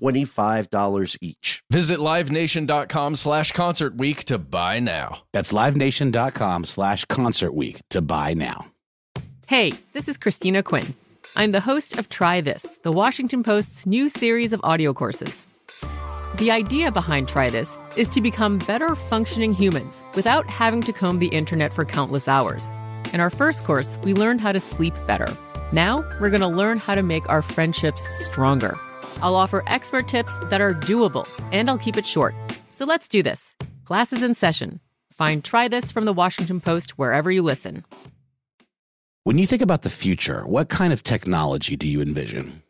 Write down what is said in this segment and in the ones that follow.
$25 each. Visit livenation.com slash concert week to buy now. That's livenation.com slash concert week to buy now. Hey, this is Christina Quinn. I'm the host of Try This, the Washington Post's new series of audio courses. The idea behind Try This is to become better functioning humans without having to comb the internet for countless hours. In our first course, we learned how to sleep better. Now, we're going to learn how to make our friendships stronger. I'll offer expert tips that are doable, and I'll keep it short. So let's do this. Class is in session. Find Try This from the Washington Post wherever you listen. When you think about the future, what kind of technology do you envision?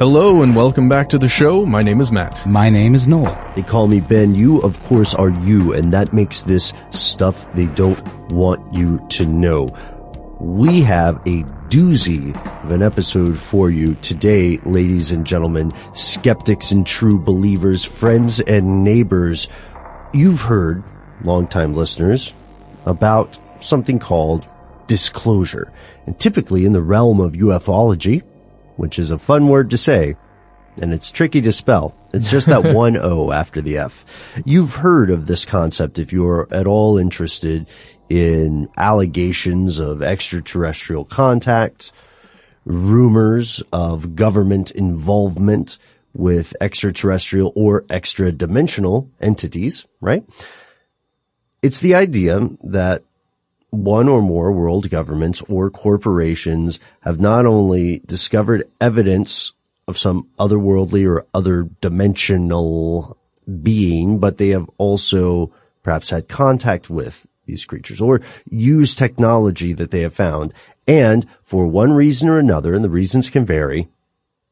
Hello and welcome back to the show. My name is Matt. My name is Noel. They call me Ben. You, of course, are you, and that makes this stuff they don't want you to know. We have a doozy of an episode for you today, ladies and gentlemen, skeptics and true believers, friends and neighbors. You've heard, longtime listeners, about something called disclosure. And typically in the realm of ufology, which is a fun word to say, and it's tricky to spell. It's just that one O after the F. You've heard of this concept if you're at all interested in allegations of extraterrestrial contact, rumors of government involvement with extraterrestrial or extra dimensional entities, right? It's the idea that one or more world governments or corporations have not only discovered evidence of some otherworldly or other dimensional being, but they have also perhaps had contact with these creatures or used technology that they have found and for one reason or another, and the reasons can vary,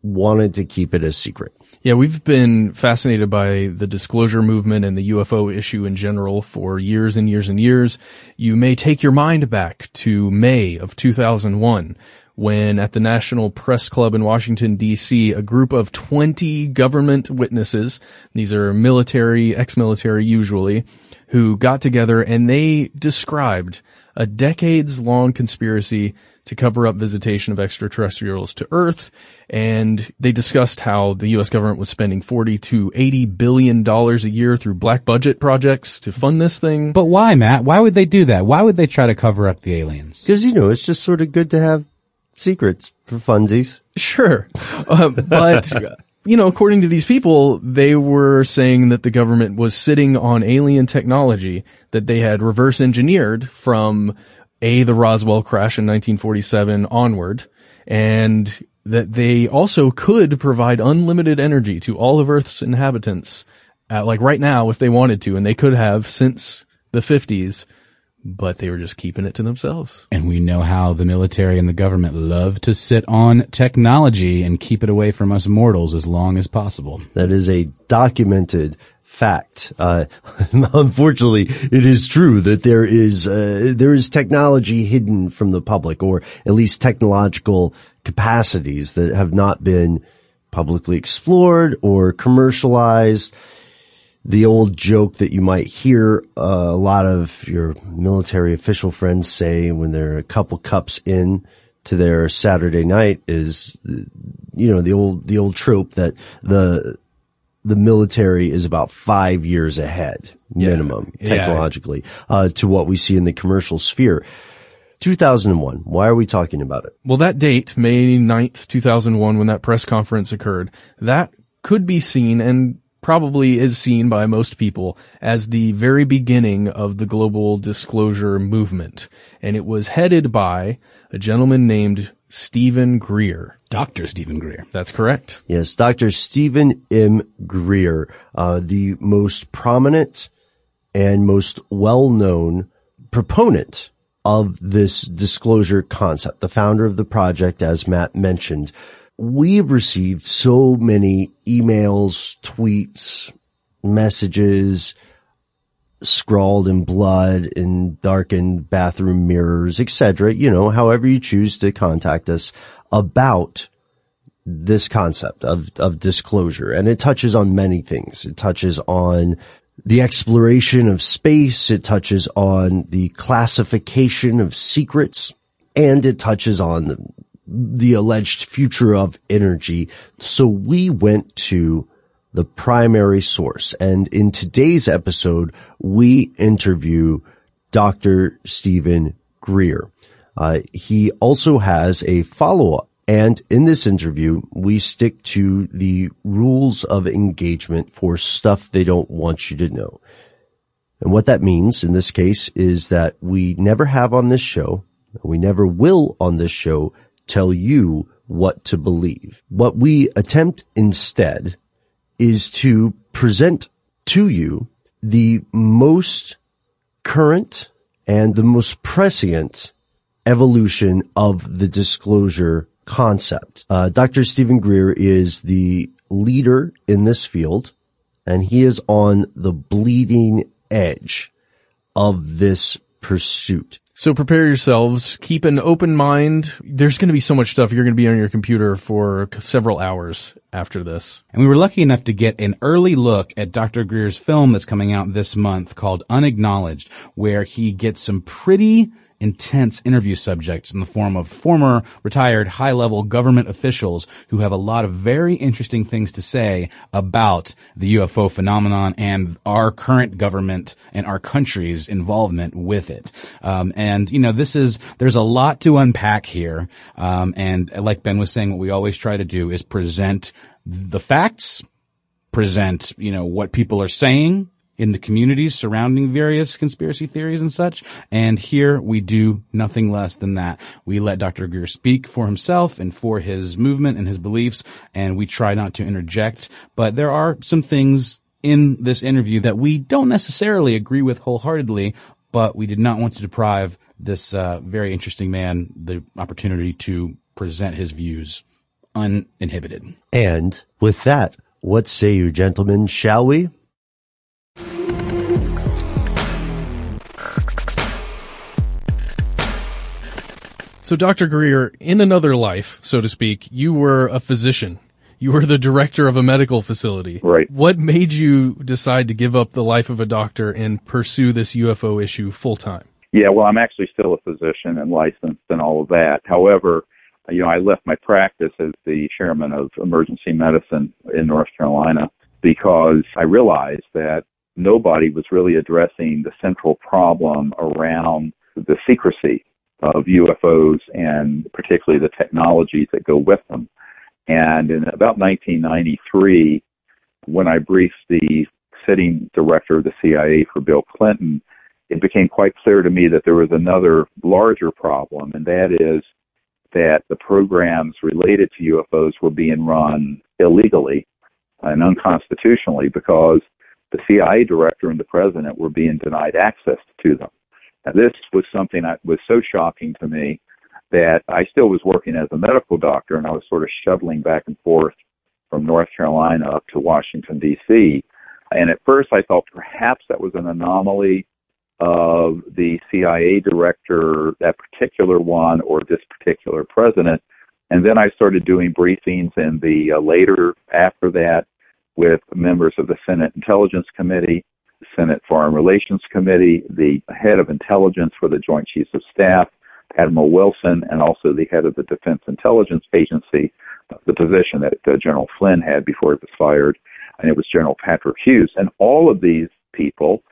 wanted to keep it a secret. Yeah, we've been fascinated by the disclosure movement and the UFO issue in general for years and years and years. You may take your mind back to May of 2001 when at the National Press Club in Washington DC, a group of 20 government witnesses, these are military, ex-military usually, who got together and they described a decades long conspiracy to cover up visitation of extraterrestrials to Earth. And they discussed how the U.S. government was spending 40 to 80 billion dollars a year through black budget projects to fund this thing. But why, Matt? Why would they do that? Why would they try to cover up the aliens? Cause you know, it's just sort of good to have secrets for funsies. Sure. Uh, but, you know, according to these people, they were saying that the government was sitting on alien technology that they had reverse engineered from A, the Roswell crash in 1947 onward. And that they also could provide unlimited energy to all of Earth's inhabitants, uh, like right now if they wanted to, and they could have since the 50s, but they were just keeping it to themselves. And we know how the military and the government love to sit on technology and keep it away from us mortals as long as possible. That is a documented fact. Uh, unfortunately, it is true that there is uh, there is technology hidden from the public, or at least technological capacities that have not been publicly explored or commercialized. The old joke that you might hear uh, a lot of your military official friends say when they're a couple cups in to their Saturday night is, you know, the old the old trope that the the military is about five years ahead minimum Yeah. technologically uh, to what we see in the commercial sphere. 2001. Why are we talking about it? Well, that date, May 9th, 2001, when that press conference occurred, that could be seen and probably is seen by most people as the very beginning of the global disclosure movement. And it was headed by a gentleman named Stephen Greer. Dr. Stephen Greer. That's correct. Yes, Dr. Stephen M. Greer, uh, the most prominent and most well-known proponent of this disclosure concept, the founder of the project, as Matt mentioned. We've received so many emails, tweets, messages, scrawled in blood in darkened bathroom mirrors, etc. You know, however you choose to contact us about this concept of, of disclosure. And it touches on many things. It touches on the exploration of space. It touches on the classification of secrets and it touches on the, the alleged future of energy. So we went to the primary source. And in today's episode, we interview Dr. Stephen Greer. Uh, he also has a follow-up. And in this interview, we stick to the rules of engagement for stuff they don't want you to know. And what that means in this case is that we never have on this show, we never will on this show tell you what to believe. What we attempt instead is to present to you the most current and the most prescient evolution of the disclosure concept. Uh, Dr. Stephen Greer is the leader in this field and he is on the bleeding edge of this pursuit. So prepare yourselves. Keep an open mind. There's going to be so much stuff. You're going to be on your computer for several hours after this. And we were lucky enough to get an early look at Dr. Greer's film that's coming out this month called Unacknowledged, where he gets some pretty intense interview subjects in the form of former retired high level government officials who have a lot of very interesting things to say about the UFO phenomenon and our current government and our country's involvement with it. Um, and you know, this is there's a lot to unpack here. Um, and like Ben was saying, what we always try to do is present the facts, present you know what people are saying in the communities surrounding various conspiracy theories and such. And here we do nothing less than that. We let Dr. Greer speak for himself and for his movement and his beliefs, and we try not to interject. But there are some things in this interview that we don't necessarily agree with wholeheartedly, but we did not want to deprive this uh, very interesting man the opportunity to present his views uninhibited. And with that, what say you gentlemen, shall we? So Dr. Greer, in another life, so to speak, you were a physician. You were the director of a medical facility. Right. What made you decide to give up the life of a doctor and pursue this UFO issue full time? Yeah, well, I'm actually still a physician and licensed and all of that. However, you know, I left my practice as the chairman of emergency medicine in North Carolina because I realized that nobody was really addressing the central problem around the secrecy of UFOs and particularly the technologies that go with them. And in about 1993, when I briefed the sitting director of the CIA for Bill Clinton, it became quite clear to me that there was another larger problem, and that is that the programs related to UFOs were being run illegally and unconstitutionally because the CIA director and the president were being denied access to them. Now, this was something that was so shocking to me that I still was working as a medical doctor and I was sort of shuttling back and forth from North Carolina up to Washington, D.C. And at first I thought perhaps that was an anomaly of the CIA director, that particular one, or this particular president. And then I started doing briefings in the uh, later after that with members of the Senate Intelligence Committee, Senate Foreign Relations Committee, the head of intelligence for the Joint Chiefs of Staff, Admiral Wilson, and also the head of the Defense Intelligence Agency, the position that uh, General Flynn had before he was fired, and it was General Patrick Hughes. And all of these people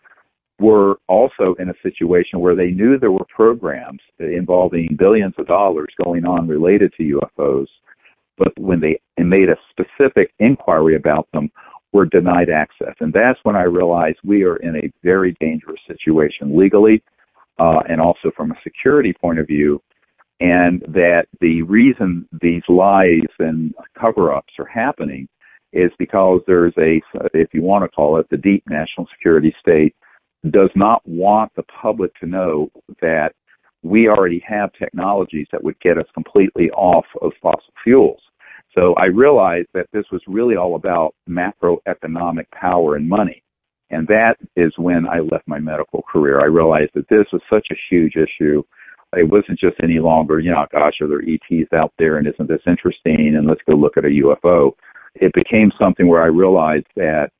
were also in a situation where they knew there were programs involving billions of dollars going on related to UFOs, but when they made a specific inquiry about them, were denied access. And that's when I realized we are in a very dangerous situation legally uh, and also from a security point of view. And that the reason these lies and cover ups are happening is because there's a, if you want to call it, the deep national security state does not want the public to know that we already have technologies that would get us completely off of fossil fuels. So I realized that this was really all about macroeconomic power and money. And that is when I left my medical career. I realized that this was such a huge issue. It wasn't just any longer, you know, gosh, are there ETs out there and isn't this interesting? And let's go look at a UFO. It became something where I realized that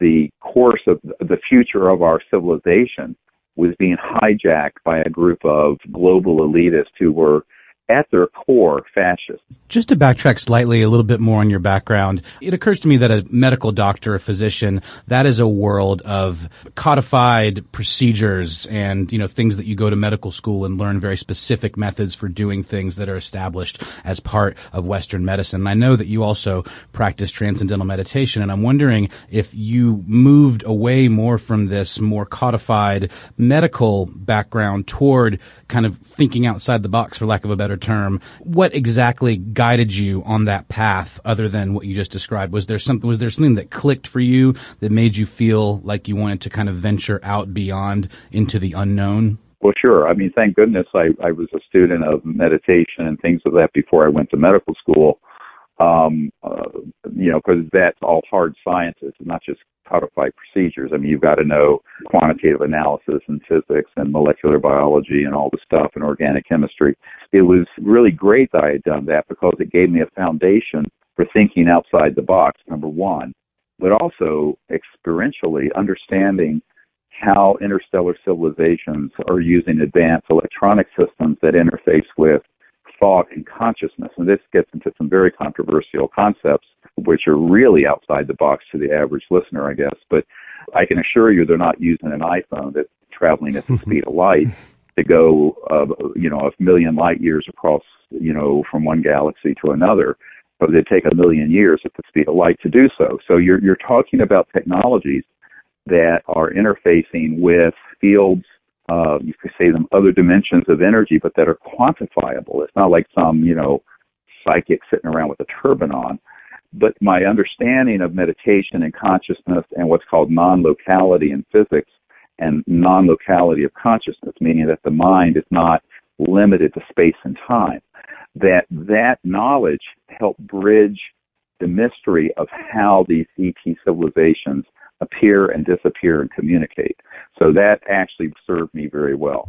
the course of the future of our civilization was being hijacked by a group of global elitists who were at their core fascist. Just to backtrack slightly a little bit more on your background, it occurs to me that a medical doctor, a physician, that is a world of codified procedures and, you know, things that you go to medical school and learn very specific methods for doing things that are established as part of Western medicine. And I know that you also practice transcendental meditation and I'm wondering if you moved away more from this more codified medical background toward kind of thinking outside the box for lack of a better term. What exactly guided you on that path other than what you just described? Was there something, was there something that clicked for you that made you feel like you wanted to kind of venture out beyond into the unknown? Well, sure. I mean, thank goodness I, I was a student of meditation and things of that before I went to medical school. Um, uh, you know, because that's all hard sciences, not just codified procedures. I mean, you've got to know quantitative analysis and physics and molecular biology and all the stuff and organic chemistry. It was really great that I had done that because it gave me a foundation for thinking outside the box, number one, but also experientially understanding how interstellar civilizations are using advanced electronic systems that interface with thought and consciousness. And this gets into some very controversial concepts, which are really outside the box to the average listener, I guess. But I can assure you they're not using an iPhone that's traveling at the speed of light to go, uh, you know, a million light years across, you know, from one galaxy to another. But they take a million years at the speed of light to do so. So you're, you're talking about technologies that are interfacing with fields uh, you could say them other dimensions of energy, but that are quantifiable. It's not like some, you know, psychic sitting around with a turban on. But my understanding of meditation and consciousness and what's called non-locality in physics and non-locality of consciousness, meaning that the mind is not limited to space and time, that that knowledge helped bridge the mystery of how these ET civilizations appear and disappear and communicate. So that actually served me very well.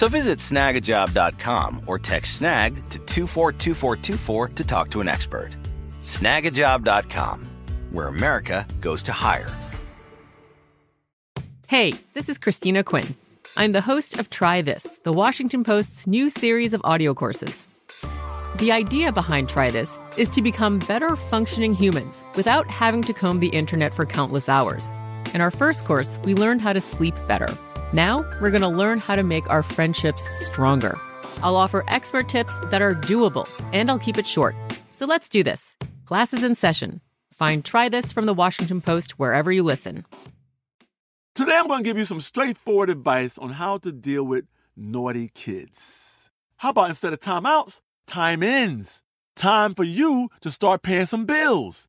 So visit snagajob.com or text snag to 242424 to talk to an expert. Snagajob.com, where America goes to hire. Hey, this is Christina Quinn. I'm the host of Try This, the Washington Post's new series of audio courses. The idea behind Try This is to become better functioning humans without having to comb the internet for countless hours. In our first course, we learned how to sleep better. Now, we're going to learn how to make our friendships stronger. I'll offer expert tips that are doable, and I'll keep it short. So let's do this. Class is in session. Find Try This from the Washington Post wherever you listen. Today, I'm going to give you some straightforward advice on how to deal with naughty kids. How about instead of timeouts, time ins? Time for you to start paying some bills.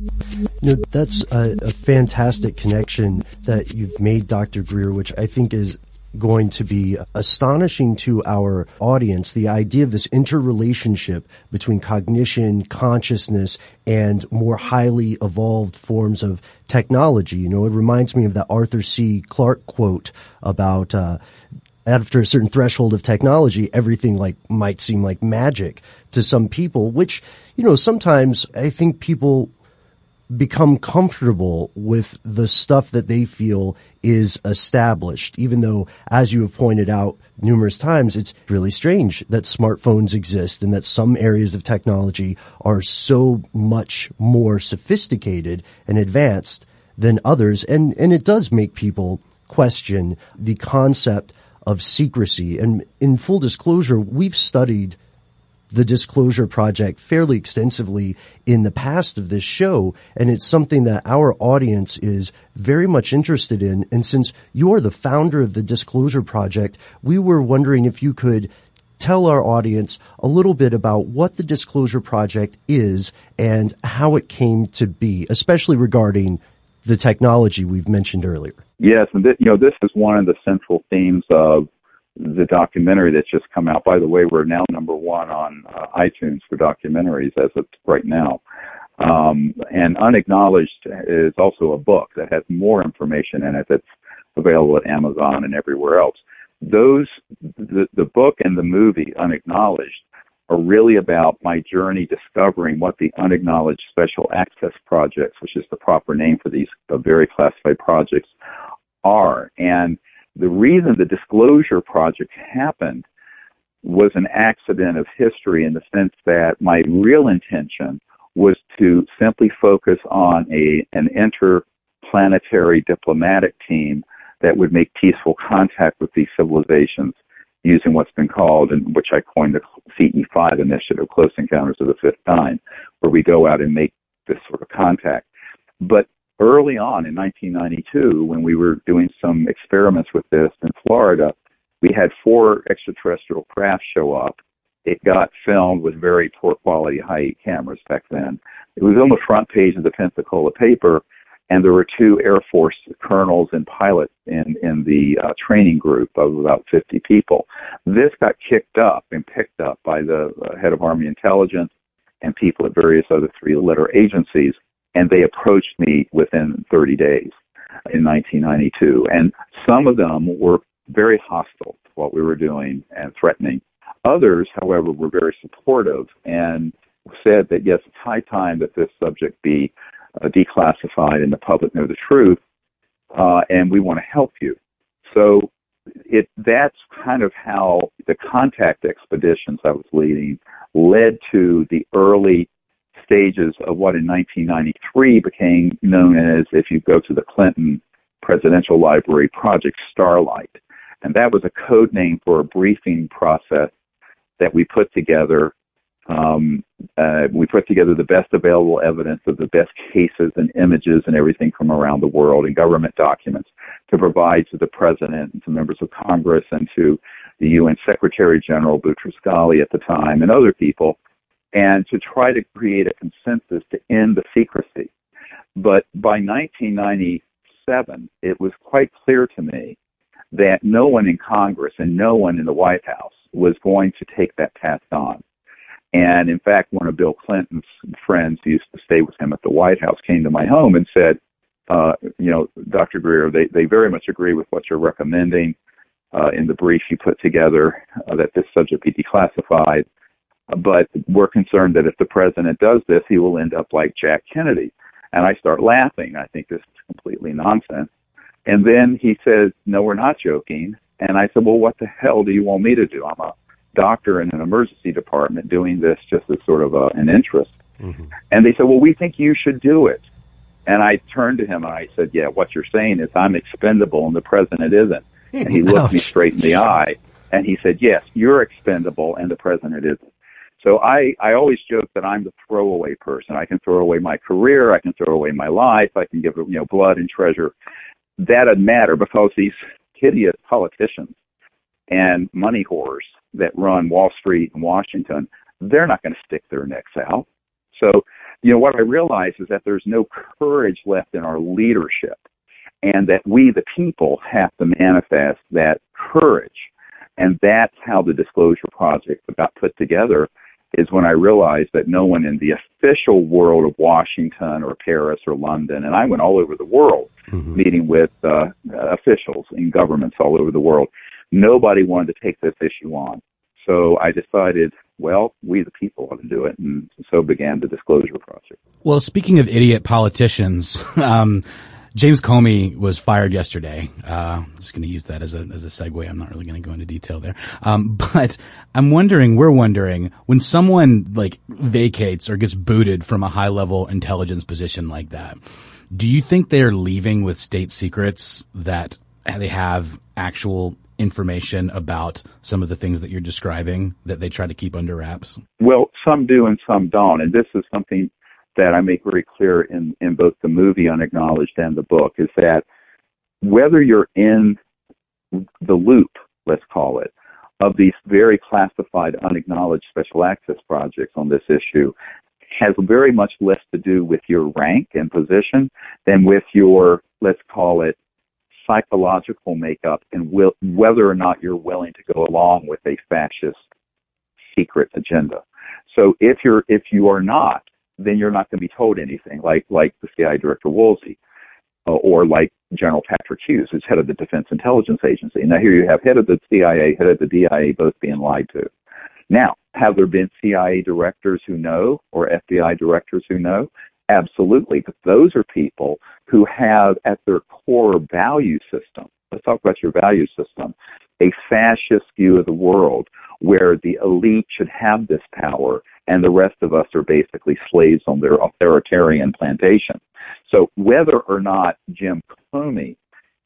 You know, that's a, a fantastic connection that you've made, Dr. Greer, which I think is going to be astonishing to our audience. The idea of this interrelationship between cognition, consciousness, and more highly evolved forms of technology. You know, it reminds me of that Arthur C. Clarke quote about, uh, after a certain threshold of technology, everything like might seem like magic to some people, which, you know, sometimes I think people become comfortable with the stuff that they feel is established, even though, as you have pointed out numerous times, it's really strange that smartphones exist and that some areas of technology are so much more sophisticated and advanced than others. And, and it does make people question the concept of secrecy. And in full disclosure, we've studied the Disclosure Project fairly extensively in the past of this show, and it's something that our audience is very much interested in. And since you're the founder of the Disclosure Project, we were wondering if you could tell our audience a little bit about what the Disclosure Project is and how it came to be, especially regarding the technology we've mentioned earlier. Yes, and th- you know this is one of the central themes of the documentary that's just come out. By the way, we're now number one on uh, iTunes for documentaries as of right now. Um, and Unacknowledged is also a book that has more information in it that's available at Amazon and everywhere else. Those, the, the book and the movie Unacknowledged are really about my journey discovering what the unacknowledged special access projects, which is the proper name for these very classified projects, are. And the reason the disclosure project happened was an accident of history in the sense that my real intention was to simply focus on a an interplanetary diplomatic team that would make peaceful contact with these civilizations using what's been called and which I coined the CE5 initiative, Close Encounters of the Fifth Kind, where we go out and make this sort of contact. But early on in 1992, when we were doing some experiments with this in Florida, we had four extraterrestrial craft show up. It got filmed with very poor quality high cameras back then. It was on the front page of the Pensacola paper, and there were two Air Force colonels and pilots in in the uh, training group of about 50 people. This got kicked up and picked up by the uh, head of Army intelligence and people at various other three-letter agencies and they approached me within 30 days in 1992. And some of them were very hostile to what we were doing and threatening. Others, however, were very supportive and said that yes, it's high time that this subject be uh, declassified and the public know the truth, uh, and we want to help you. So it that's kind of how the contact expeditions I was leading led to the early stages of what in 1993 became known as, if you go to the Clinton Presidential Library, Project Starlight. And that was a code name for a briefing process that we put together um, uh, we put together the best available evidence of the best cases and images and everything from around the world and government documents to provide to the president and to members of Congress and to the UN Secretary General Boutros Ghali at the time and other people, and to try to create a consensus to end the secrecy. But by 1997, it was quite clear to me that no one in Congress and no one in the White House was going to take that task on and in fact, one of Bill Clinton's friends who used to stay with him at the White House came to my home and said, uh, you know, Dr. Greer, they, they very much agree with what you're recommending uh, in the brief you put together uh, that this subject be declassified. But we're concerned that if the president does this, he will end up like Jack Kennedy. And I start laughing. I think this is completely nonsense. And then he says, no, we're not joking. And I said, well, what the hell do you want me to do? I'm a doctor in an emergency department doing this just as sort of a, an interest. Mm-hmm. And they said, well, we think you should do it. And I turned to him and I said, yeah, what you're saying is I'm expendable and the president isn't. And he looked me straight in the eye and he said, yes, you're expendable and the president isn't. So I, I always joke that I'm the throwaway person. I can throw away my career. I can throw away my life. I can give, you know, blood and treasure. That doesn't matter because these hideous politicians and money whores that run Wall Street and Washington, they're not going to stick their necks out. So, you know, what I realize is that there's no courage left in our leadership and that we, the people, have to manifest that courage. And that's how the Disclosure Project got put together is when I realized that no one in the official world of Washington or Paris or London, and I went all over the world mm-hmm. meeting with uh, officials in governments all over the world, nobody wanted to take this issue on. So I decided, well, we the people ought to do it, and so began the Disclosure process. Well, speaking of idiot politicians, um, James Comey was fired yesterday. Uh, I'm just going to use that as a as a segue. I'm not really going to go into detail there. Um, but I'm wondering, we're wondering, when someone like vacates or gets booted from a high level intelligence position like that, do you think they're leaving with state secrets that they have actual information about some of the things that you're describing that they try to keep under wraps? Well, some do and some don't. And this is something that I make very clear in, in both the movie Unacknowledged and the book is that whether you're in the loop, let's call it, of these very classified, unacknowledged special access projects on this issue has very much less to do with your rank and position than with your, let's call it, psychological makeup and will, whether or not you're willing to go along with a fascist secret agenda. So if you're if you are not, then you're not going to be told anything. Like like the CIA director Woolsey, uh, or like General Patrick Hughes, who's head of the Defense Intelligence Agency. Now here you have head of the CIA, head of the DIA, both being lied to. Now, have there been CIA directors who know, or FBI directors who know? Absolutely. But those are people who have at their core value system. Let's talk about your value system. A fascist view of the world where the elite should have this power and the rest of us are basically slaves on their authoritarian plantation. So whether or not Jim Comey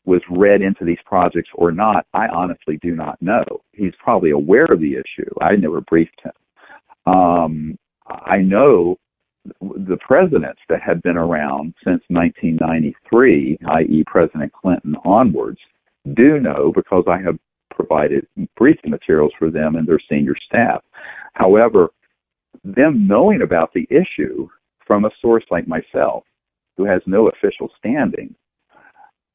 was read into these projects or not, I honestly do not know. He's probably aware of the issue. I never briefed him. Um, I know the presidents that had been around since 1993, i.e., President Clinton onwards, do know because I have provided briefing materials for them and their senior staff. However, them knowing about the issue from a source like myself, who has no official standing,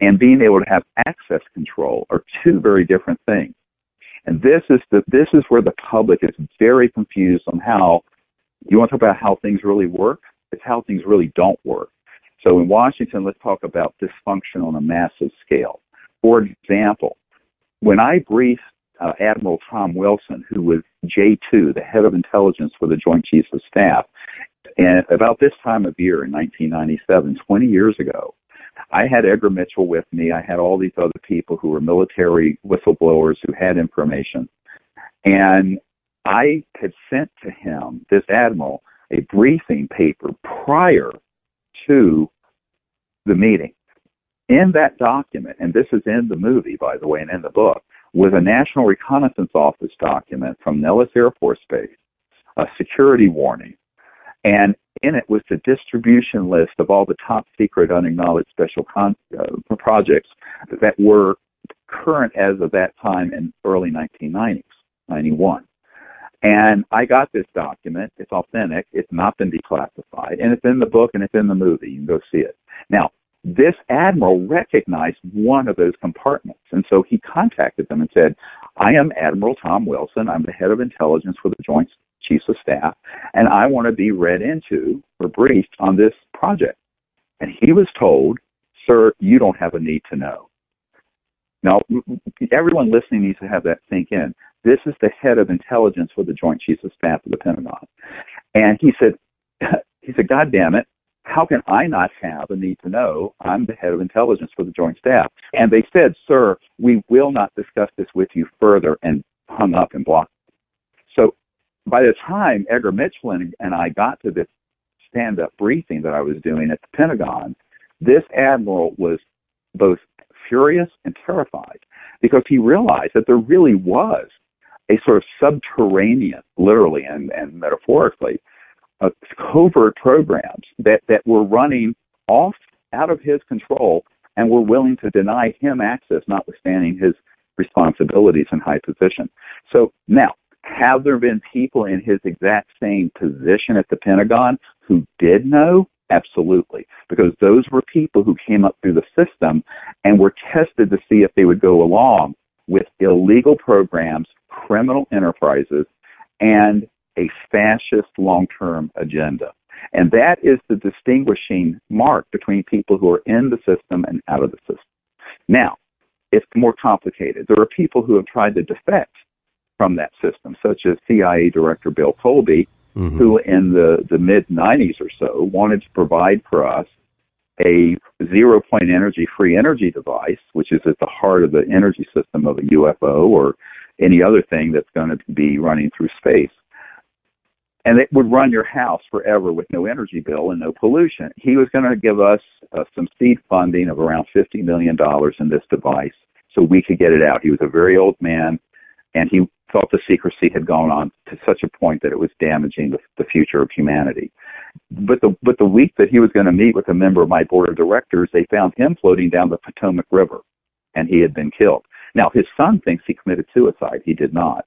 and being able to have access control are two very different things. And this is the this is where the public is very confused on how you want to talk about how things really work? It's how things really don't work. So in Washington, let's talk about dysfunction on a massive scale. For example, when I briefed uh, Admiral Tom Wilson, who was J2, the head of intelligence for the Joint Chiefs of Staff. And about this time of year in 1997, 20 years ago, I had Edgar Mitchell with me. I had all these other people who were military whistleblowers who had information. And I had sent to him, this admiral, a briefing paper prior to the meeting. In that document, and this is in the movie, by the way, and in the book, was a National Reconnaissance Office document from Nellis Air Force Base, a security warning. And in it was the distribution list of all the top secret unacknowledged special con- uh, projects that were current as of that time in early 1990s, 91. And I got this document. It's authentic. It's not been declassified. And it's in the book and it's in the movie. You can go see it. Now, this admiral recognized one of those compartments. And so he contacted them and said, I am Admiral Tom Wilson. I'm the head of intelligence for the Joint Chiefs of Staff, and I want to be read into or briefed on this project. And he was told, Sir, you don't have a need to know. Now, everyone listening needs to have that sink in. This is the head of intelligence for the Joint Chiefs of Staff of the Pentagon. And he said, he said, God damn it, how can I not have a need to know? I'm the head of intelligence for the Joint Staff. And they said, sir, we will not discuss this with you further and hung up and blocked. So by the time Edgar Mitchell and I got to this stand up briefing that I was doing at the Pentagon, this admiral was both furious and terrified because he realized that there really was a sort of subterranean, literally and, and metaphorically, uh, covert programs that, that were running off out of his control and were willing to deny him access, notwithstanding his responsibilities and high position. So now, have there been people in his exact same position at the Pentagon who did know? Absolutely. Because those were people who came up through the system and were tested to see if they would go along with illegal programs, criminal enterprises, and a fascist long-term agenda. And that is the distinguishing mark between people who are in the system and out of the system. Now, it's more complicated. There are people who have tried to defect from that system, such as CIA Director Bill Colby, mm-hmm. who in the, the mid 90s or so wanted to provide for us a zero point energy free energy device, which is at the heart of the energy system of a UFO or any other thing that's going to be running through space. And it would run your house forever with no energy bill and no pollution. He was going to give us uh, some seed funding of around $50 million in this device so we could get it out. He was a very old man and he felt the secrecy had gone on to such a point that it was damaging the, the future of humanity. But the but the week that he was going to meet with a member of my board of directors, they found him floating down the Potomac River, and he had been killed. Now his son thinks he committed suicide. He did not.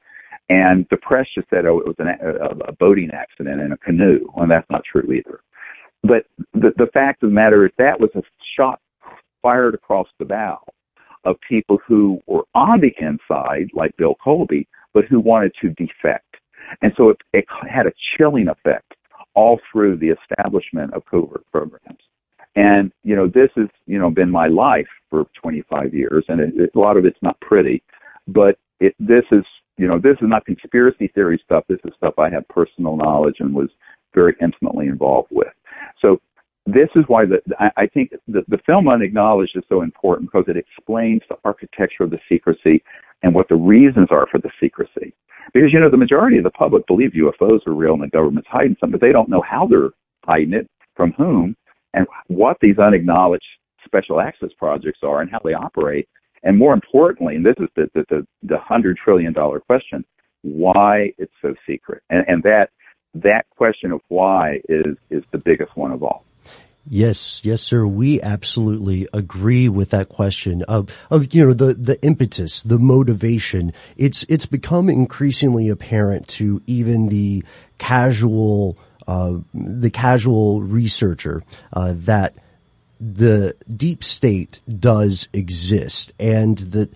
And the press just said, oh, it was an, a, a boating accident in a canoe, and that's not true either. But the the fact of the matter is that was a shot fired across the bow of people who were on the inside, like Bill Colby, but who wanted to defect. And so it, it had a chilling effect all through the establishment of covert programs. And, you know, this has, you know, been my life for 25 years, and it, it, a lot of it's not pretty, but it, this is, you know, this is not conspiracy theory stuff. This is stuff I have personal knowledge and was very intimately involved with. So this is why the, I, I think the, the film Unacknowledged is so important because it explains the architecture of the secrecy and what the reasons are for the secrecy. Because, you know, the majority of the public believe UFOs are real and the government's hiding something, but they don't know how they're hiding it, from whom, and what these unacknowledged special access projects are and how they operate. And more importantly, and this is the, the, the, the hundred trillion dollar question, why it's so secret. And, and that, that question of why is, is the biggest one of all. Yes, yes, sir. We absolutely agree with that question of, of, you know, the, the impetus, the motivation. It's, it's become increasingly apparent to even the casual, uh, the casual researcher, uh, that the deep state does exist and that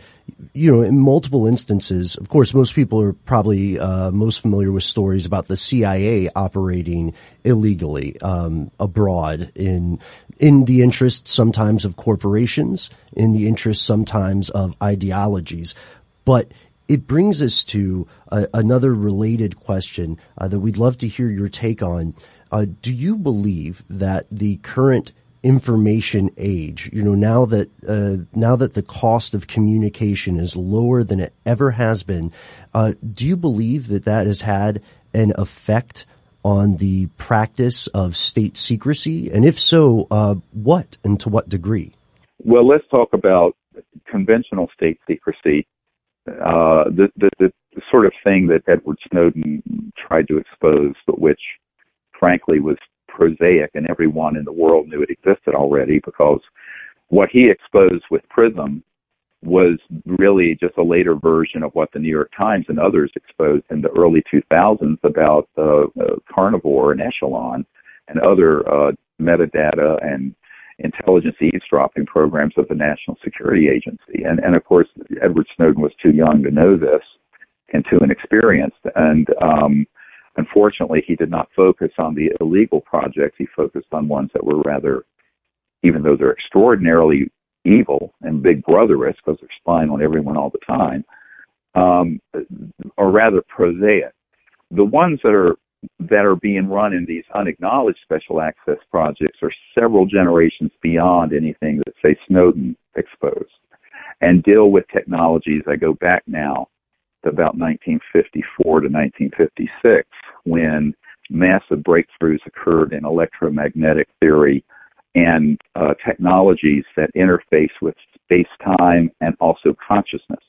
you know, in multiple instances, of course, most people are probably uh, most familiar with stories about the CIA operating illegally um, abroad in in the interest sometimes of corporations, in the interest sometimes of ideologies. But it brings us to another related question uh, that we'd love to hear your take on. Uh, do you believe that the current information age, you know, now that uh, now that the cost of communication is lower than it ever has been, uh, do you believe that that has had an effect on the practice of state secrecy? And if so, uh, what and to what degree? Well, let's talk about conventional state secrecy. Uh, the, the, the, sort of thing that Edward Snowden tried to expose, but which frankly was prosaic and everyone in the world knew it existed already because what he exposed with Prism was really just a later version of what the New York Times and others exposed in the early 2000s about uh, uh, Carnivore and Echelon and other uh, metadata and intelligence eavesdropping programs of the National Security Agency. And, and of course, Edward Snowden was too young to know this and too inexperienced. And um, unfortunately, he did not focus on the illegal projects. He focused on ones that were rather, even though they're extraordinarily evil and big brotherish because they're spying on everyone all the time, um, are rather prosaic. The ones that are that are being run in these unacknowledged special access projects are several generations beyond anything that say Snowden exposed and deal with technologies that go back now to about 1954 to 1956 when massive breakthroughs occurred in electromagnetic theory and uh, technologies that interface with space time and also consciousness.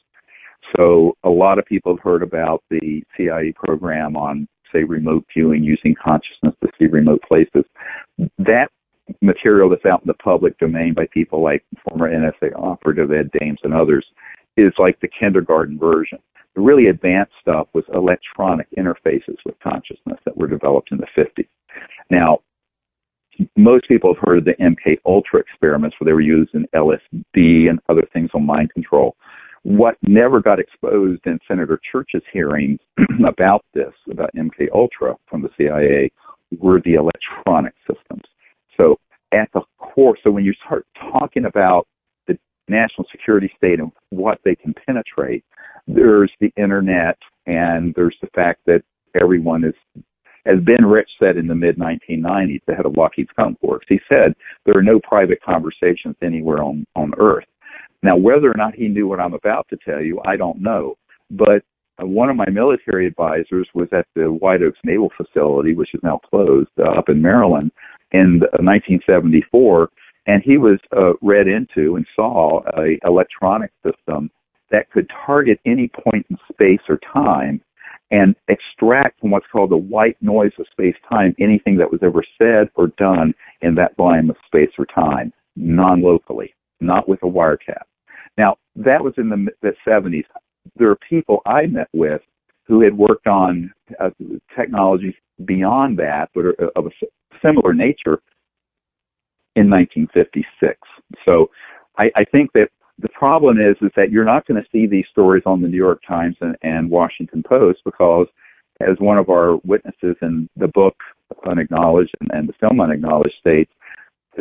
So a lot of people have heard about the CIA program on, say, remote viewing using consciousness to see remote places. That material that's out in the public domain by people like former NSA operative Ed Dames and others is like the kindergarten version. The really advanced stuff was electronic interfaces with consciousness that were developed in the 50s. Now, most people have heard of the MK Ultra experiments where they were using LSD and other things on mind control. What never got exposed in Senator Church's hearings about this, about MK Ultra from the CIA, were the electronic systems. So at the core, so when you start talking about national security state and what they can penetrate, there's the internet and there's the fact that everyone is as Ben Rich said in the mid 1990s, the head of Lockheed Skunk Works, he said there are no private conversations anywhere on, on Earth. Now, whether or not he knew what I'm about to tell you, I don't know. But one of my military advisors was at the White Oaks Naval Facility, which is now closed, uh, up in Maryland, in 1974, and he was uh, read into and saw a electronic system that could target any point in space or time and extract from what's called the white noise of space time anything that was ever said or done in that volume of space or time, non locally, not with a wiretap. Now, that was in the, the 70s. There are people I met with who had worked on uh, technologies beyond that, but are of a similar nature in 1956. So I, I think that the problem is is that you're not going to see these stories on the New York Times and, and Washington Post because, as one of our witnesses in the book Unacknowledged and, and the film Unacknowledged states,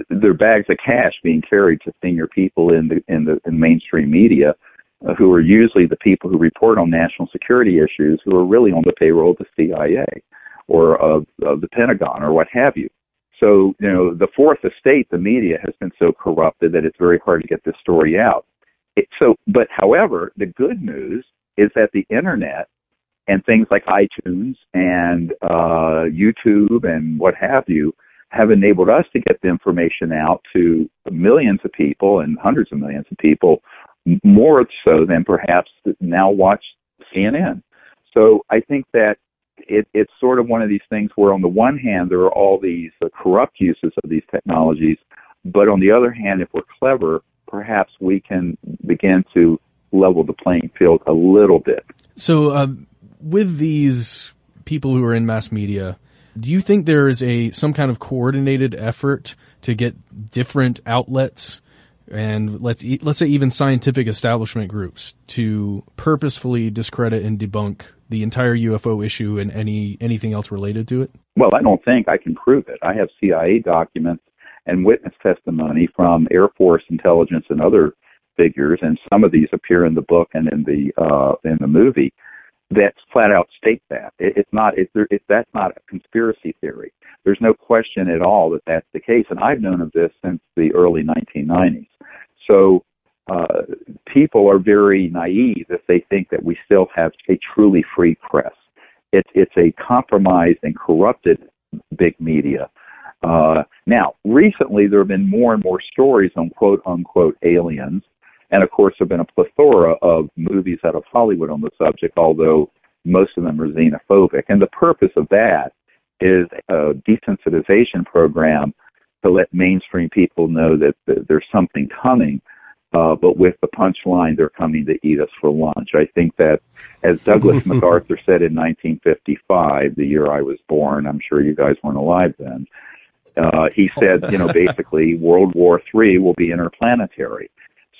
there are bags of cash being carried to senior people in the in the in mainstream media, uh, who are usually the people who report on national security issues, who are really on the payroll of the CIA or of, of the Pentagon or what have you. So, you know, the fourth estate, the media has been so corrupted that it's very hard to get this story out. It, so, but however, the good news is that the internet and things like iTunes and uh, YouTube and what have you have enabled us to get the information out to millions of people and hundreds of millions of people, more so than perhaps now watch CNN. So I think that it, it's sort of one of these things where, on the one hand, there are all these uh, corrupt uses of these technologies, but on the other hand, if we're clever, perhaps we can begin to level the playing field a little bit. So, uh, with these people who are in mass media, do you think there is a some kind of coordinated effort to get different outlets and let's let's say even scientific establishment groups to purposefully discredit and debunk the entire UFO issue and any anything else related to it? Well, I don't think I can prove it. I have CIA documents and witness testimony from Air Force intelligence and other figures, and some of these appear in the book and in the uh, in the movie, that flat out state that it, it's not it's, it, that's not a conspiracy theory. There's no question at all that that's the case, and I've known of this since the early 1990s. So uh, people are very naive if they think that we still have a truly free press. It's it's a compromised and corrupted big media. Uh, now, recently there have been more and more stories on quote unquote aliens, and of course there have been a plethora of movies out of Hollywood on the subject, although most of them are xenophobic. And the purpose of that is a desensitization program to let mainstream people know that, that there's something coming uh, but with the punchline, they're coming to eat us for lunch. I think that, as Douglas MacArthur said in 1955, the year I was born, I'm sure you guys weren't alive then. Uh, he said, you know, basically World War III will be interplanetary.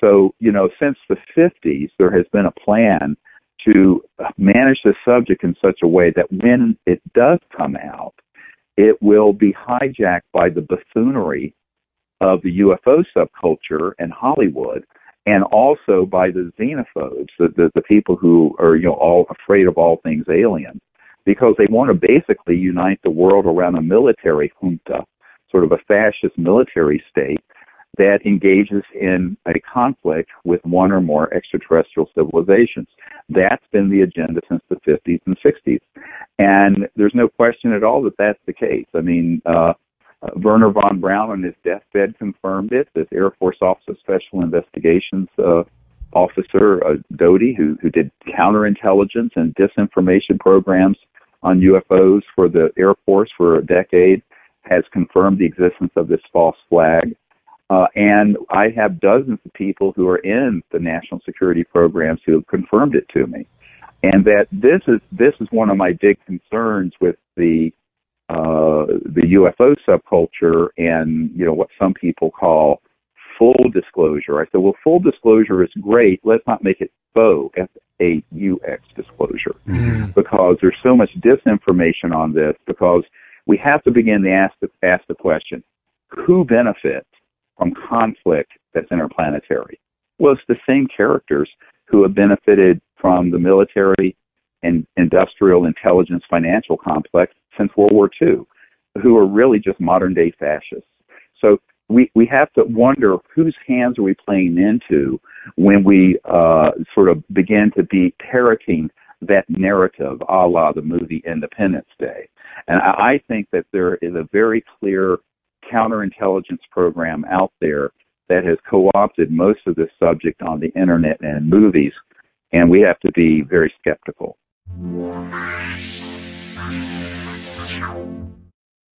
So, you know, since the 50s, there has been a plan to manage the subject in such a way that when it does come out, it will be hijacked by the buffoonery of the UFO subculture and Hollywood, and also by the xenophobes, the, the, the people who are you know all afraid of all things alien, because they want to basically unite the world around a military junta, sort of a fascist military state that engages in a conflict with one or more extraterrestrial civilizations. That's been the agenda since the 50s and 60s. And there's no question at all that that's the case. I mean, uh, uh, Wernher von Braun on his deathbed confirmed it. This Air Force Office of Special Investigations uh, officer, uh, Doty, who, who did counterintelligence and disinformation programs on UFOs for the Air Force for a decade, has confirmed the existence of this false flag. Uh, and I have dozens of people who are in the national security programs who have confirmed it to me. And that this is this is one of my big concerns with the uh, the UFO subculture and you know what some people call full disclosure. I said, well, full disclosure is great. Let's not make it faux, F-A-U-X disclosure, mm. because there's so much disinformation on this. Because we have to begin to ask the, ask the question: Who benefits from conflict that's interplanetary? Well, it's the same characters who have benefited from the military and industrial intelligence financial complex since World War II, who are really just modern day fascists. So we, we have to wonder whose hands are we playing into when we uh, sort of begin to be parroting that narrative a la the movie Independence Day. And I think that there is a very clear counterintelligence program out there that has co-opted most of this subject on the internet and movies, and we have to be very skeptical. Música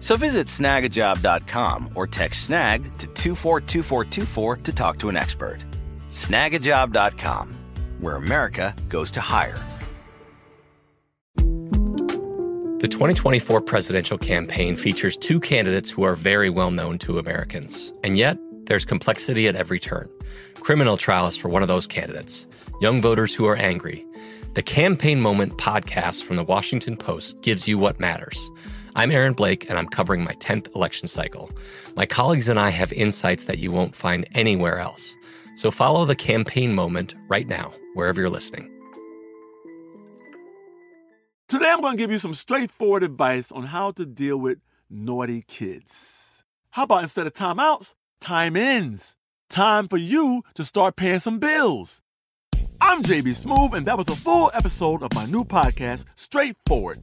So visit snagajob.com or text snag to 242424 to talk to an expert. Snagajob.com, where America goes to hire. The 2024 presidential campaign features two candidates who are very well known to Americans. And yet, There's complexity at every turn. Criminal trials for one of those candidates. Young voters who are angry. The Campaign Moment podcast from the Washington Post gives you what matters. I'm Aaron Blake, and I'm covering my 10th election cycle. My colleagues and I have insights that you won't find anywhere else. So follow the campaign moment right now, wherever you're listening. Today, I'm going to give you some straightforward advice on how to deal with naughty kids. How about instead of timeouts, time ins? Time for you to start paying some bills. I'm JB Smoove, and that was a full episode of my new podcast, Straightforward,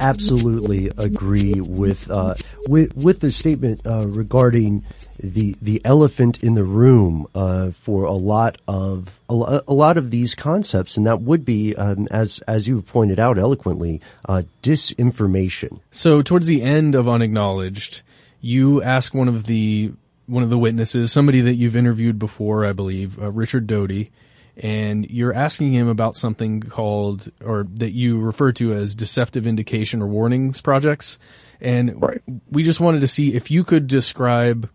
Absolutely agree with uh, with with the statement uh, regarding the the elephant in the room uh, for a lot of a, lot of these concepts, and that would be, um, as as you pointed out eloquently, uh, disinformation. So, towards the end of unacknowledged, you ask one of the one of the witnesses, somebody that you've interviewed before, I believe, uh, Richard Doty and you're asking him about something called, or that you refer to as deceptive indication or warnings projects. And right. we just wanted to see if you could describe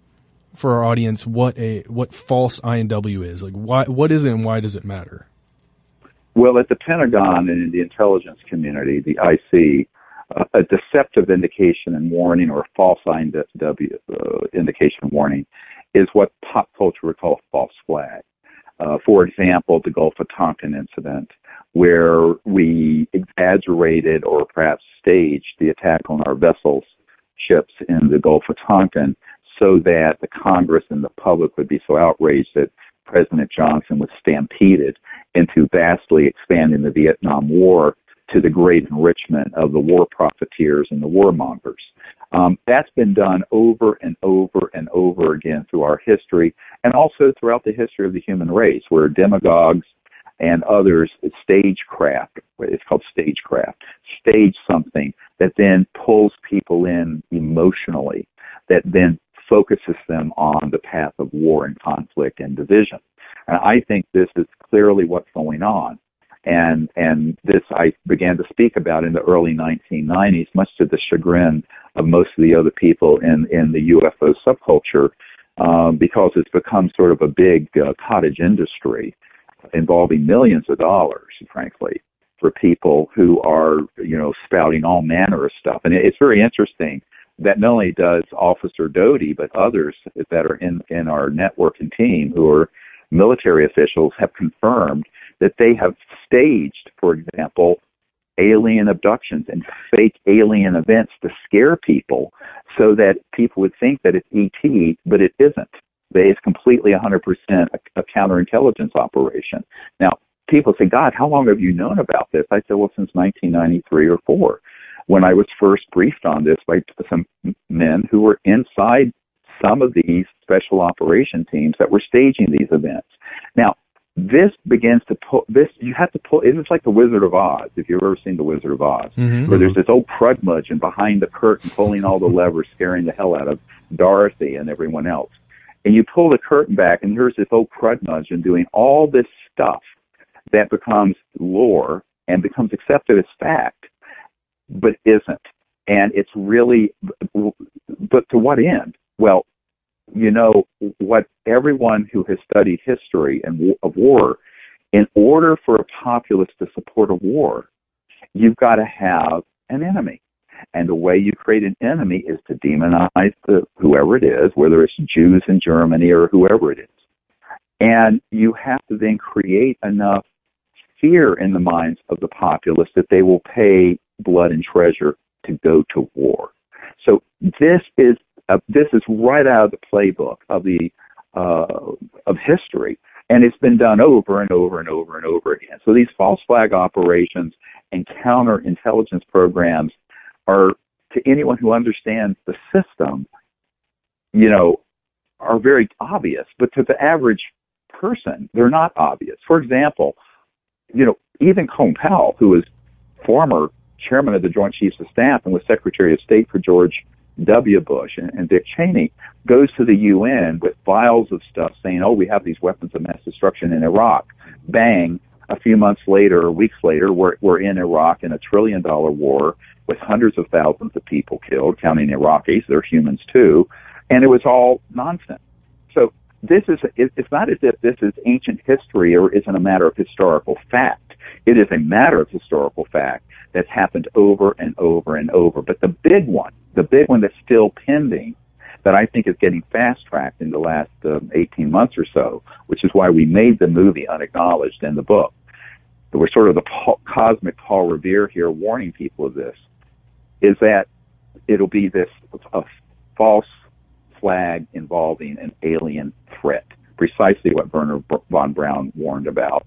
for our audience what a what false INW is. Like, why what is it, and why does it matter? Well, at the Pentagon and in the intelligence community, the IC, uh, a deceptive indication and warning or false INW uh, indication warning is what pop culture would call a false flag. Uh, for example, the Gulf of Tonkin incident, where we exaggerated or perhaps staged the attack on our vessels, ships in the Gulf of Tonkin, so that the Congress and the public would be so outraged that President Johnson was stampeded into vastly expanding the Vietnam War to the great enrichment of the war profiteers and the warmongers. Um, that's been done over and over and over again through our history and also throughout the history of the human race, where demagogues and others stagecraft, it's called stagecraft, stage something that then pulls people in emotionally, that then focuses them on the path of war and conflict and division. And I think this is clearly what's going on and and this I began to speak about in the early 1990s, much to the chagrin of most of the other people in in the UFO subculture, um, because it's become sort of a big uh, cottage industry involving millions of dollars, frankly, for people who are you know spouting all manner of stuff, and it's very interesting that not only does Officer Doty, but others that are in in our network and team who are military officials have confirmed that they have staged, for example, alien abductions and fake alien events to scare people so that people would think that it's ET, but it isn't. It's completely 100% a, a counterintelligence operation. Now, people say, God, how long have you known about this? I said, well, since 1993 or 4, when I was first briefed on this by some men who were inside some of these special operation teams that were staging these events. Now, this begins to pull this you have to pull it's like the wizard of oz if you've ever seen the wizard of oz mm-hmm. where there's this old crudmudgeon behind the curtain pulling all the levers scaring the hell out of dorothy and everyone else and you pull the curtain back and here's this old crudmudgeon doing all this stuff that becomes lore and becomes accepted as fact but isn't and it's really but to what end well you know, what everyone who has studied history and of war, in order for a populace to support a war, you've got to have an enemy. And the way you create an enemy is to demonize the, whoever it is, whether it's Jews in Germany or whoever it is. And you have to then create enough fear in the minds of the populace that they will pay blood and treasure to go to war. So this is uh, this is right out of the playbook of the uh, of history, and it's been done over and over and over and over again. So these false flag operations and counterintelligence programs are, to anyone who understands the system, you know, are very obvious, but to the average person, they're not obvious. For example, you know, even Colin Powell, who is former chairman of the Joint Chiefs of Staff and was Secretary of State for George W. Bush and, and Dick Cheney, goes to the UN with files of stuff saying, oh, we have these weapons of mass destruction in Iraq. Bang. A few months later or weeks later, we're, we're in Iraq in a trillion dollar war with hundreds of thousands of people killed, counting Iraqis. They're humans too. And it was all nonsense. So this is, it's not as if this is ancient history or isn't a matter of historical fact. It is a matter of historical fact that's happened over and over and over. But the big one, the big one that's still pending that I think is getting fast tracked in the last uh, 18 months or so, which is why we made the movie unacknowledged in the book. We're sort of the Paul, cosmic Paul Revere here warning people of this, is that it'll be this false flag involving an alien threat, precisely what Wernher von Braun warned about,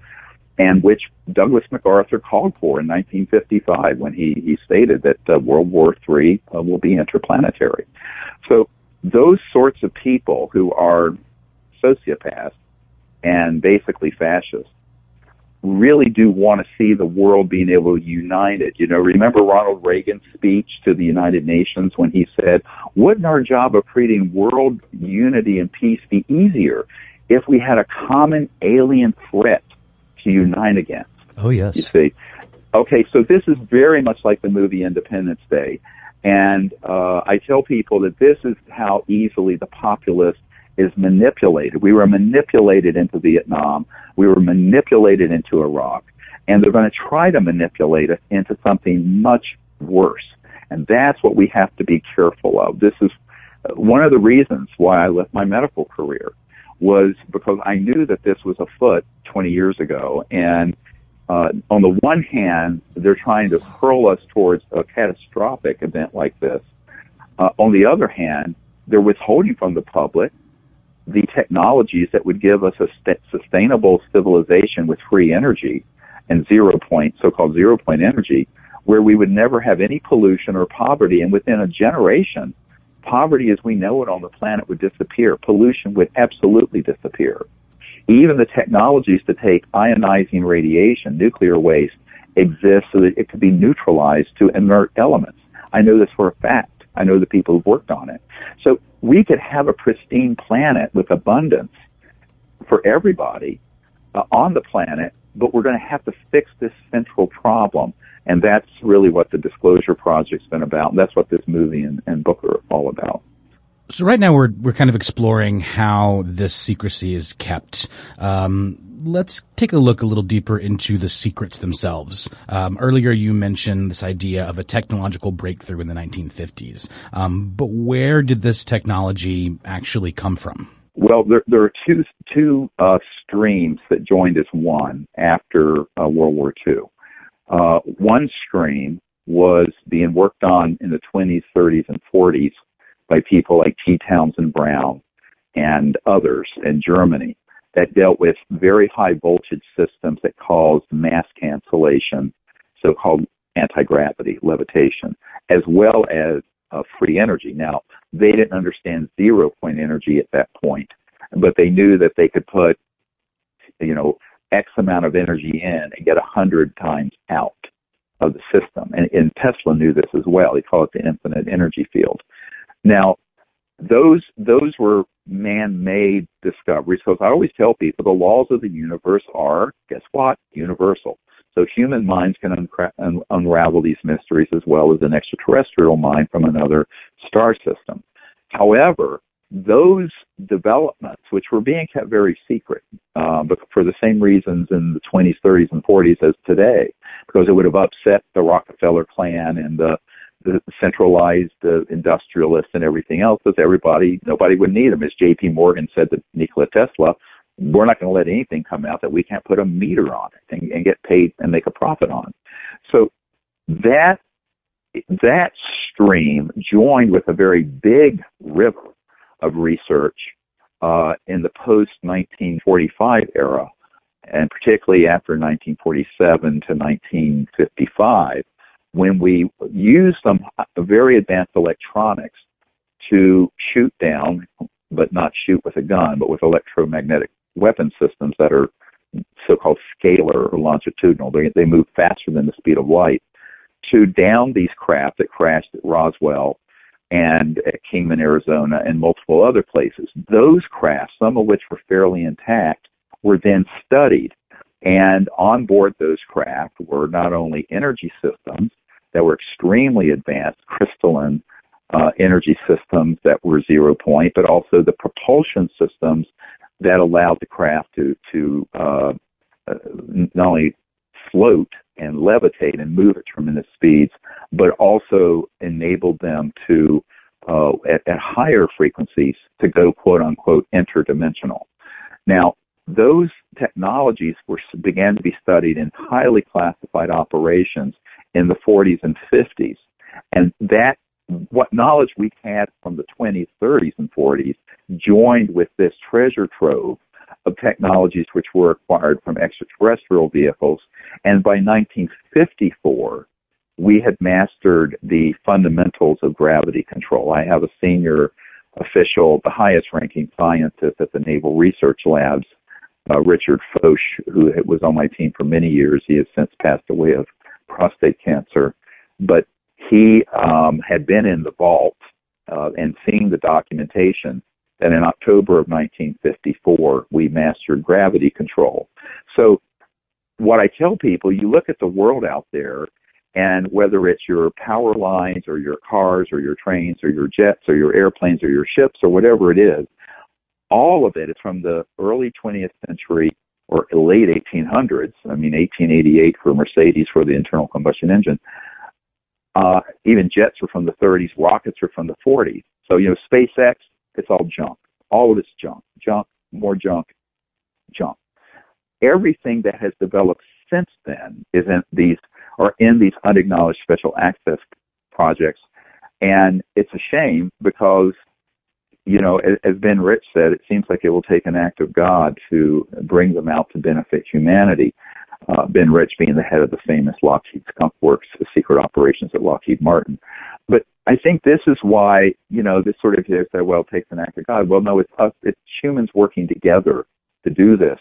and which Douglas MacArthur called for in 1955 when he, he stated that uh, World War III uh, will be interplanetary. So those sorts of people who are sociopaths and basically fascists really do want to see the world being able to unite it. You know, remember Ronald Reagan's speech to the United Nations when he said, wouldn't our job of creating world unity and peace be easier if we had a common alien threat to unite against? Oh, yes. You see? Okay, so this is very much like the movie Independence Day. And uh, I tell people that this is how easily the populace is manipulated. We were manipulated into Vietnam. We were manipulated into Iraq. And they're going to try to manipulate us into something much worse. And that's what we have to be careful of. This is one of the reasons why I left my medical career was because I knew that this was afoot 20 years ago. And uh, on the one hand, they're trying to hurl us towards a catastrophic event like this. Uh, on the other hand, they're withholding from the public the technologies that would give us a st- sustainable civilization with free energy and zero point, so-called zero point energy, where we would never have any pollution or poverty. And within a generation, poverty as we know it on the planet would disappear. Pollution would absolutely disappear. Even the technologies to take ionizing radiation, nuclear waste, exist so that it could be neutralized to inert elements. I know this for a fact. I know the people who've worked on it. So we could have a pristine planet with abundance for everybody uh, on the planet, but we're going to have to fix this central problem. And that's really what the Disclosure Project's been about. And that's what this movie and, and book are all about. So right now we're we're kind of exploring how this secrecy is kept. Um, let's take a look a little deeper into the secrets themselves. Um, earlier, you mentioned this idea of a technological breakthrough in the 1950s, um, but where did this technology actually come from? Well, there, there are two two uh, streams that joined as one after uh, World War II. Uh, one stream was being worked on in the 20s, 30s, and 40s by people like T. Townsend Brown and others in Germany that dealt with very high voltage systems that caused mass cancellation, so-called anti-gravity levitation, as well as uh, free energy. Now, they didn't understand zero point energy at that point, but they knew that they could put, you know, X amount of energy in and get a hundred times out of the system. And, and Tesla knew this as well. He called it the infinite energy field. Now, those those were man-made discoveries because I always tell people the laws of the universe are guess what universal. So human minds can uncra- un- unravel these mysteries as well as an extraterrestrial mind from another star system. However, those developments, which were being kept very secret, uh, but for the same reasons in the 20s, 30s, and 40s as today, because it would have upset the Rockefeller clan and the the centralized uh, industrialists and everything else because everybody, nobody would need them. As J.P. Morgan said to Nikola Tesla, we're not going to let anything come out that we can't put a meter on it and, and get paid and make a profit on. So that that stream joined with a very big river of research uh, in the post 1945 era, and particularly after 1947 to 1955 when we use some very advanced electronics to shoot down, but not shoot with a gun, but with electromagnetic weapon systems that are so-called scalar or longitudinal. They, they move faster than the speed of light to down these craft that crashed at Roswell and at Kingman, Arizona, and multiple other places. Those crafts, some of which were fairly intact, were then studied. And on board those craft were not only energy systems that were extremely advanced, crystalline uh, energy systems that were zero point, but also the propulsion systems that allowed the craft to to uh, uh, not only float and levitate and move at tremendous speeds, but also enabled them to uh, at, at higher frequencies to go quote unquote interdimensional. Now, those technologies were began to be studied in highly classified operations in the 40s and 50s, and that what knowledge we had from the 20s, 30s, and 40s joined with this treasure trove of technologies which were acquired from extraterrestrial vehicles. And by 1954, we had mastered the fundamentals of gravity control. I have a senior official, the highest ranking scientist at the Naval Research Labs, uh, Richard Foch, who was on my team for many years. He has since passed away of prostate cancer. But he um, had been in the vault uh, and seeing the documentation that in October of 1954 we mastered gravity control. So what I tell people, you look at the world out there and whether it's your power lines or your cars or your trains or your jets or your airplanes or your ships or whatever it is, all of it is from the early 20th century or late 1800s. I mean, 1888 for Mercedes for the internal combustion engine. Uh, even jets are from the 30s, rockets are from the 40s. So, you know, SpaceX, it's all junk. All of it's junk. Junk, more junk, junk. Everything that has developed since then is in these or in these unacknowledged special access projects. And it's a shame because, you know, as Ben Rich said, it seems like it will take an act of God to bring them out to benefit humanity uh, Ben Rich being the head of the famous Lockheed Skunk Works, the secret operations at Lockheed Martin. But I think this is why, you know, this sort of is that, well, it takes an act of God. Well, no, it's us, it's humans working together to do this.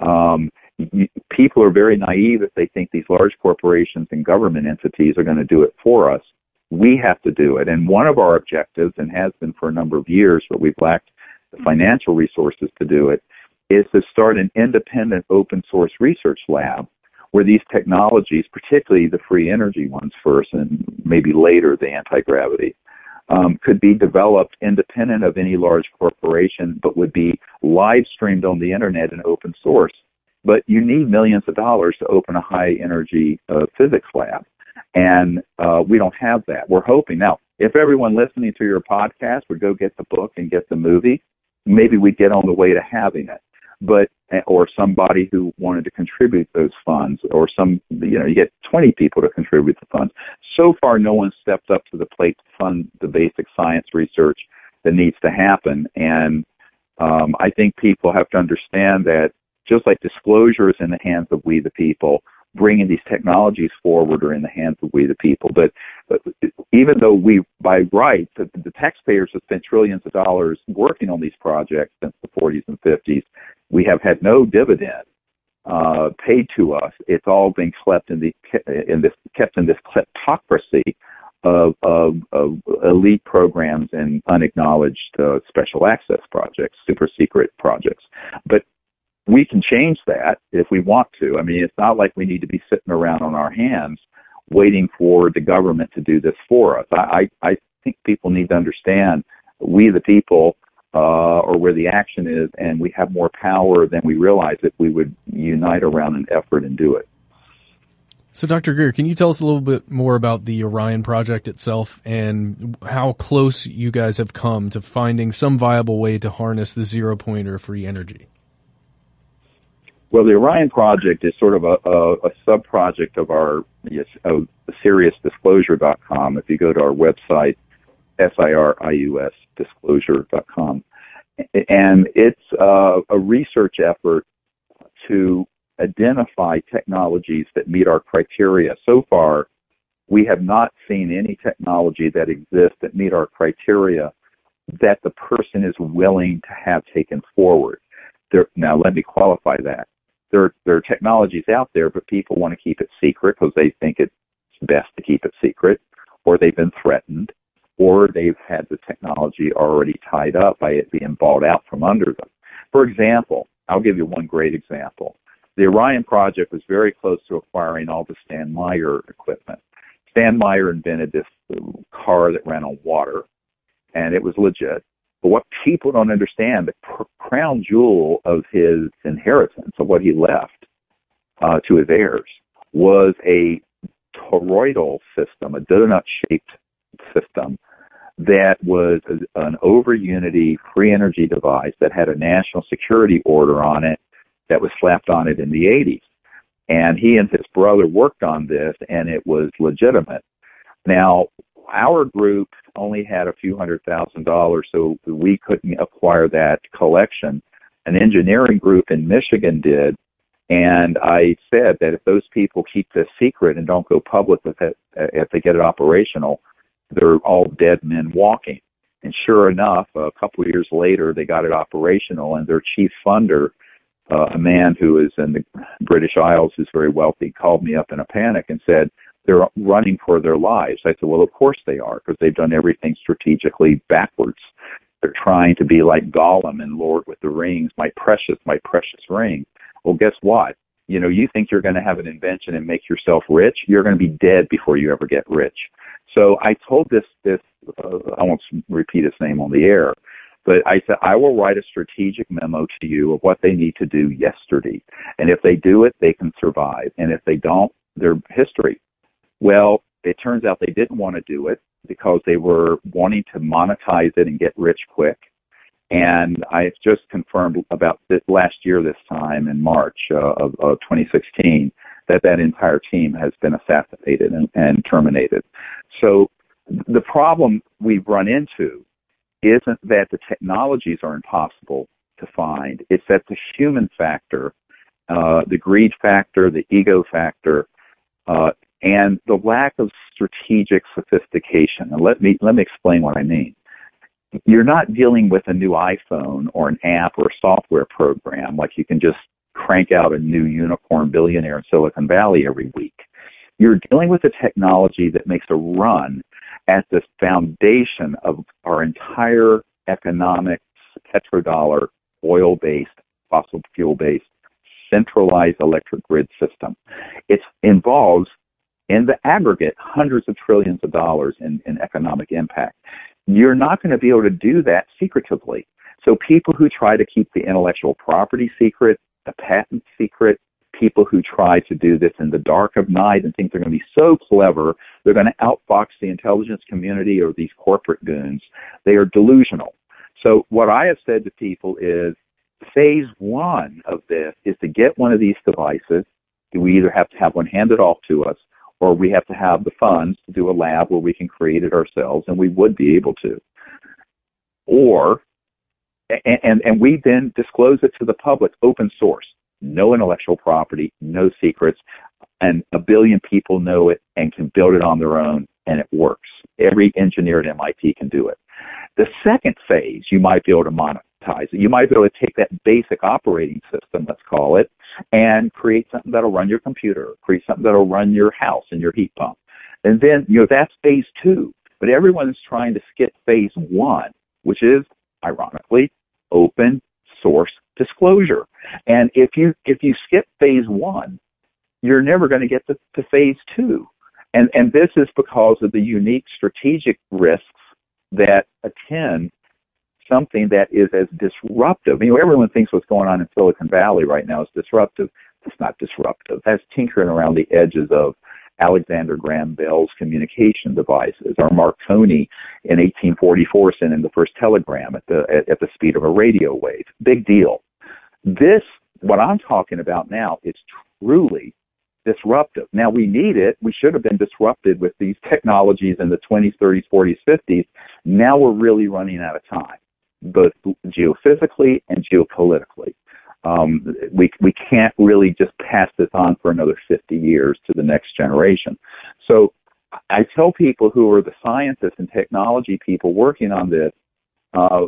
Um, you, people are very naive if they think these large corporations and government entities are going to do it for us. We have to do it. And one of our objectives, and has been for a number of years, but we've lacked the financial resources to do it, is to start an independent open source research lab where these technologies, particularly the free energy ones first and maybe later the anti-gravity, um, could be developed independent of any large corporation, but would be live streamed on the internet and open source. But you need millions of dollars to open a high energy uh, physics lab. And uh, we don't have that. We're hoping. Now, if everyone listening to your podcast would go get the book and get the movie, maybe we'd get on the way to having it but or somebody who wanted to contribute those funds or some you know you get 20 people to contribute the funds. So far no one stepped up to the plate to fund the basic science research that needs to happen. And um, i think people have to understand that just like disclosure is in the hands of we the people bringing these technologies forward are in the hands of we the people. But, but even though we, by right, the, the taxpayers have spent trillions of dollars working on these projects since the 40s and 50s, we have had no dividend uh, paid to us. It's all been kept in the in this kept in this kleptocracy of, of, of elite programs and unacknowledged uh, special access projects, super secret projects. But we can change that if we want to. I mean, it's not like we need to be sitting around on our hands waiting for the government to do this for us. I, I, I think people need to understand we, the people, uh, or where the action is, and we have more power than we realize if we would unite around an effort and do it. So, Dr. Greer, can you tell us a little bit more about the Orion project itself and how close you guys have come to finding some viable way to harness the zero pointer free energy? Well, the Orion project is sort of a, a, a sub project of our yes, of SiriusDisclosure.com. If you go to our website, S-I-R-I-U-S disclosure.com. And it's uh, a research effort to identify technologies that meet our criteria. So far, we have not seen any technology that exists that meet our criteria that the person is willing to have taken forward. There, now, let me qualify that there there are technologies out there, but people want to keep it secret because they think it's best to keep it secret, or they've been threatened, or they've had the technology already tied up by it being bought out from under them. For example, I'll give you one great example. The Orion project was very close to acquiring all the Stan Meyer equipment. Stan Meyer invented this car that ran on water, and it was legit. But what people don't understand, the crown jewel of his inheritance, of what he left uh, to his heirs, was a toroidal system, a donut-shaped system that was an over unity free energy device that had a national security order on it that was slapped on it in the 80s. And he and his brother worked on this and it was legitimate. Now, our group only had a few hundred thousand dollars, so we couldn't acquire that collection. An engineering group in Michigan did, and I said that if those people keep this secret and don't go public with it, if they get it operational, they're all dead men walking. And sure enough, a couple of years later, they got it operational, and their chief funder, uh, a man who is in the British Isles, who's very wealthy, called me up in a panic and said, they're running for their lives. I said, well, of course they are, because they've done everything strategically backwards. They're trying to be like Gollum and Lord with the Rings, my precious, my precious ring. Well, guess what? You know, you think you're going to have an invention and make yourself rich. You're going to be dead before you ever get rich. So I told this, this, uh, I won't repeat his name on the air, but I said, I will write a strategic memo to you of what they need to do yesterday. And if they do it, they can survive. And if they don't, they're history. Well, it turns out they didn't want to do it because they were wanting to monetize it and get rich quick. And I just confirmed about this last year, this time in March uh, of, of 2016, that that entire team has been assassinated and, and terminated. So the problem we've run into isn't that the technologies are impossible to find. It's that the human factor, uh, the greed factor, the ego factor, uh, and the lack of strategic sophistication. And let me let me explain what I mean. You're not dealing with a new iPhone or an app or a software program like you can just crank out a new unicorn billionaire in Silicon Valley every week. You're dealing with a technology that makes a run at the foundation of our entire economic petrodollar, oil based, fossil fuel based, centralized electric grid system. It involves in the aggregate hundreds of trillions of dollars in, in economic impact. You're not going to be able to do that secretively. So people who try to keep the intellectual property secret, the patent secret, people who try to do this in the dark of night and think they're going to be so clever, they're going to outfox the intelligence community or these corporate goons. They are delusional. So what I have said to people is phase one of this is to get one of these devices. We either have to have one handed off to us or we have to have the funds to do a lab where we can create it ourselves, and we would be able to. Or, and, and, we then disclose it to the public, open source, no intellectual property, no secrets, and a billion people know it and can build it on their own, and it works. Every engineer at MIT can do it. The second phase, you might be able to monetize it. You might be able to take that basic operating system, let's call it, and create something that'll run your computer, create something that'll run your house and your heat pump. And then, you know, that's phase two. But everyone is trying to skip phase one, which is, ironically, open source disclosure. And if you, if you skip phase one, you're never going to get to, to phase two. And, and this is because of the unique strategic risks that attend something that is as disruptive. You know, everyone thinks what's going on in Silicon Valley right now is disruptive. It's not disruptive. That's tinkering around the edges of Alexander Graham Bell's communication devices, or Marconi in 1844 sending the first telegram at the at, at the speed of a radio wave. Big deal. This, what I'm talking about now, is truly disruptive. Now we need it. We should have been disrupted with these technologies in the 20s, 30s, 40s, 50s. Now we're really running out of time both geophysically and geopolitically. Um, we we can't really just pass this on for another 50 years to the next generation. So I tell people who are the scientists and technology people working on this. Uh,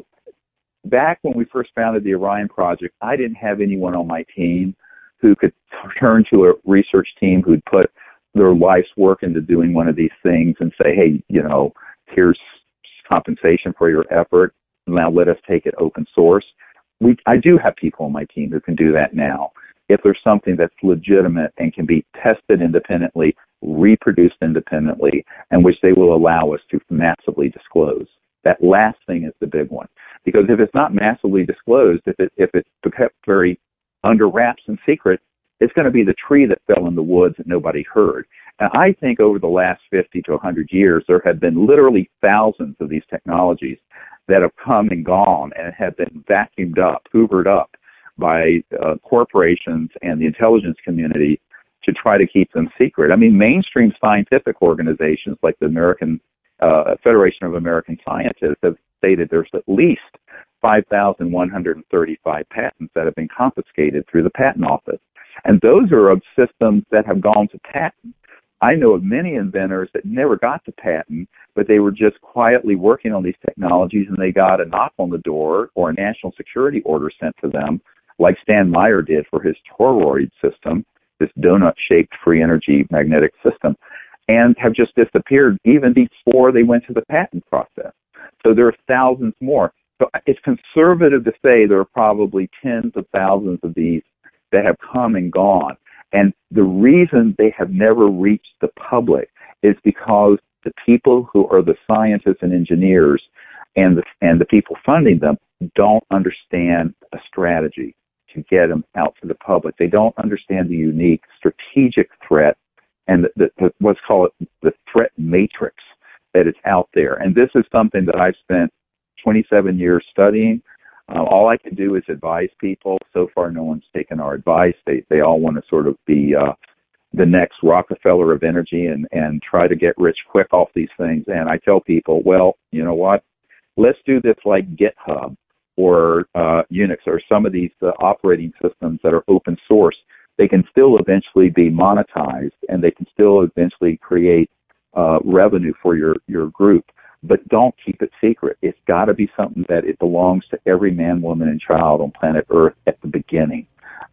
back when we first founded the Orion project, I didn't have anyone on my team who could turn to a research team who'd put their life's work into doing one of these things and say, hey, you know, here's compensation for your effort. Now let us take it open source. We, I do have people on my team who can do that now. If there's something that's legitimate and can be tested independently, reproduced independently, and which they will allow us to massively disclose. That last thing is the big one. Because if it's not massively disclosed, if it, if it's kept very under wraps and secret, it's going to be the tree that fell in the woods that nobody heard. And I think over the last 50 to 100 years, there have been literally thousands of these technologies that have come and gone and have been vacuumed up, hoovered up by uh, corporations and the intelligence community to try to keep them secret. I mean, mainstream scientific organizations like the American uh, Federation of American Scientists have stated there's at least 5,135 patents that have been confiscated through the patent office. And those are of systems that have gone to patent. I know of many inventors that never got the patent, but they were just quietly working on these technologies and they got a knock on the door or a national security order sent to them, like Stan Meyer did for his toroid system, this donut shaped free energy magnetic system, and have just disappeared even before they went to the patent process. So there are thousands more. So it's conservative to say there are probably tens of thousands of these that have come and gone. And the reason they have never reached the public is because the people who are the scientists and engineers and the, and the people funding them don't understand a strategy to get them out to the public. They don't understand the unique strategic threat and the, the, the, what's called the threat matrix that is out there. And this is something that I've spent 27 years studying. Uh, all I can do is advise people. So far, no one's taken our advice. They they all want to sort of be uh, the next Rockefeller of energy and and try to get rich quick off these things. And I tell people, well, you know what? Let's do this like GitHub or uh, Unix or some of these uh, operating systems that are open source. They can still eventually be monetized, and they can still eventually create uh, revenue for your your group but don't keep it secret. It's got to be something that it belongs to every man, woman, and child on planet Earth at the beginning.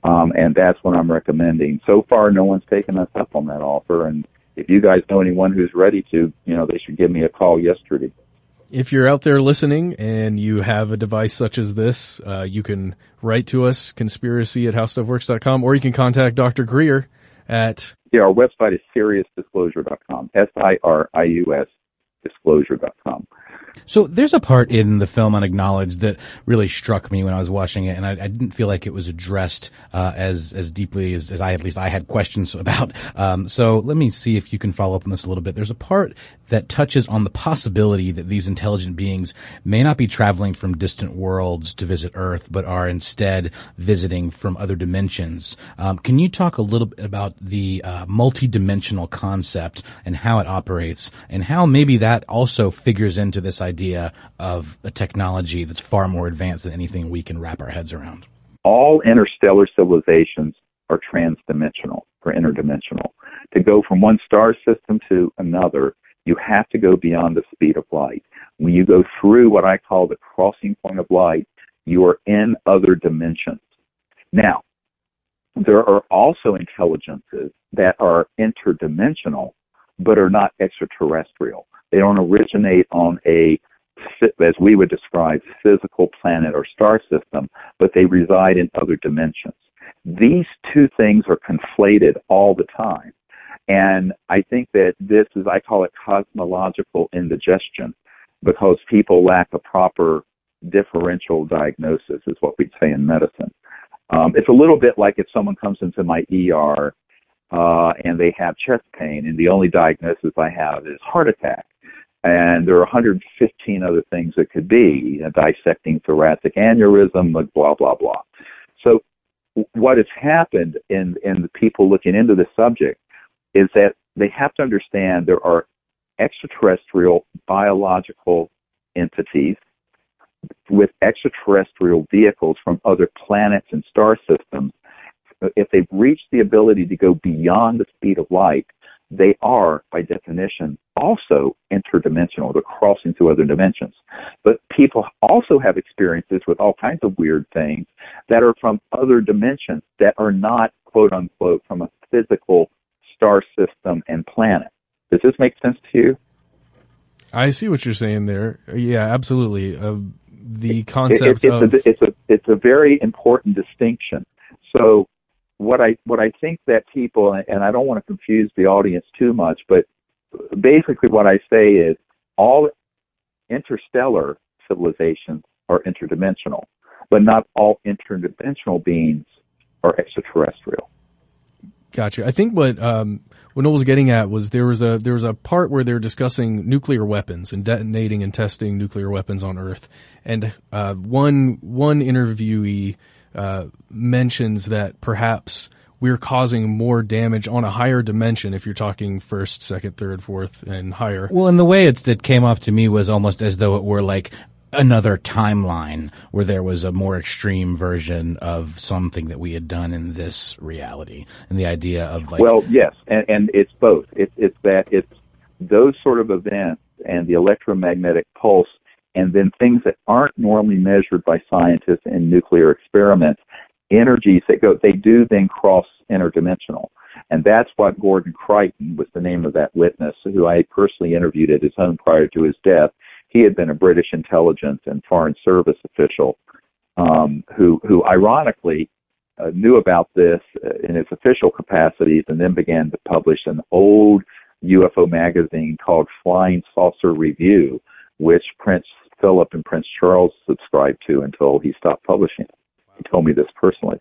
Um, and that's what I'm recommending. So far, no one's taken us up on that offer. And if you guys know anyone who's ready to, you know, they should give me a call yesterday. If you're out there listening and you have a device such as this, uh, you can write to us, conspiracy at howstuffworks.com, or you can contact Dr. Greer at... Yeah, our website is siriusdisclosure.com. S-I-R-I-U-S disclosure.com. So there's a part in the film Unacknowledged that really struck me when I was watching it, and I, I didn't feel like it was addressed uh, as as deeply as, as I at least I had questions about. Um, so let me see if you can follow up on this a little bit. There's a part that touches on the possibility that these intelligent beings may not be traveling from distant worlds to visit Earth, but are instead visiting from other dimensions. Um, can you talk a little bit about the uh, multi-dimensional concept and how it operates, and how maybe that also figures into this idea of a technology that's far more advanced than anything we can wrap our heads around? All interstellar civilizations are transdimensional or interdimensional. To go from one star system to another you have to go beyond the speed of light. When you go through what I call the crossing point of light, you are in other dimensions. Now, there are also intelligences that are interdimensional, but are not extraterrestrial. They don't originate on a, as we would describe, physical planet or star system, but they reside in other dimensions. These two things are conflated all the time. And I think that this is, I call it cosmological indigestion because people lack a proper differential diagnosis is what we'd say in medicine. Um, it's a little bit like if someone comes into my ER uh, and they have chest pain, and the only diagnosis I have is heart attack. And there are 115 other things it could be, dissecting thoracic aneurysm, blah, blah, blah. So what has happened in, in the people looking into this subject is that they have to understand there are extraterrestrial biological entities with extraterrestrial vehicles from other planets and star systems. If they've reached the ability to go beyond the speed of light, they are, by definition, also interdimensional. They're crossing to other dimensions. But people also have experiences with all kinds of weird things that are from other dimensions that are not, quote unquote, from a physical star system and planet. Does this make sense to you? I see what you're saying there. Yeah, absolutely. Uh, the concept it, it, of it's a, it's a it's a very important distinction. So what I what I think that people and I don't want to confuse the audience too much, but basically what I say is all interstellar civilizations are interdimensional, but not all interdimensional beings are extraterrestrial. Gotcha. I think what um, what Noel was getting at was there was a there was a part where they're discussing nuclear weapons and detonating and testing nuclear weapons on Earth, and uh, one one interviewee uh, mentions that perhaps we're causing more damage on a higher dimension if you're talking first, second, third, fourth, and higher. Well, and the way it came off to me was almost as though it were like another timeline where there was a more extreme version of something that we had done in this reality and the idea of like well yes and, and it's both it's it's that it's those sort of events and the electromagnetic pulse and then things that aren't normally measured by scientists in nuclear experiments energies that go they do then cross interdimensional. And that's what Gordon Creighton was the name of that witness who I personally interviewed at his home prior to his death. He had been a British intelligence and foreign service official um, who, who ironically uh, knew about this uh, in his official capacities and then began to publish an old UFO magazine called Flying Saucer Review, which Prince Philip and Prince Charles subscribed to until he stopped publishing. He told me this personally.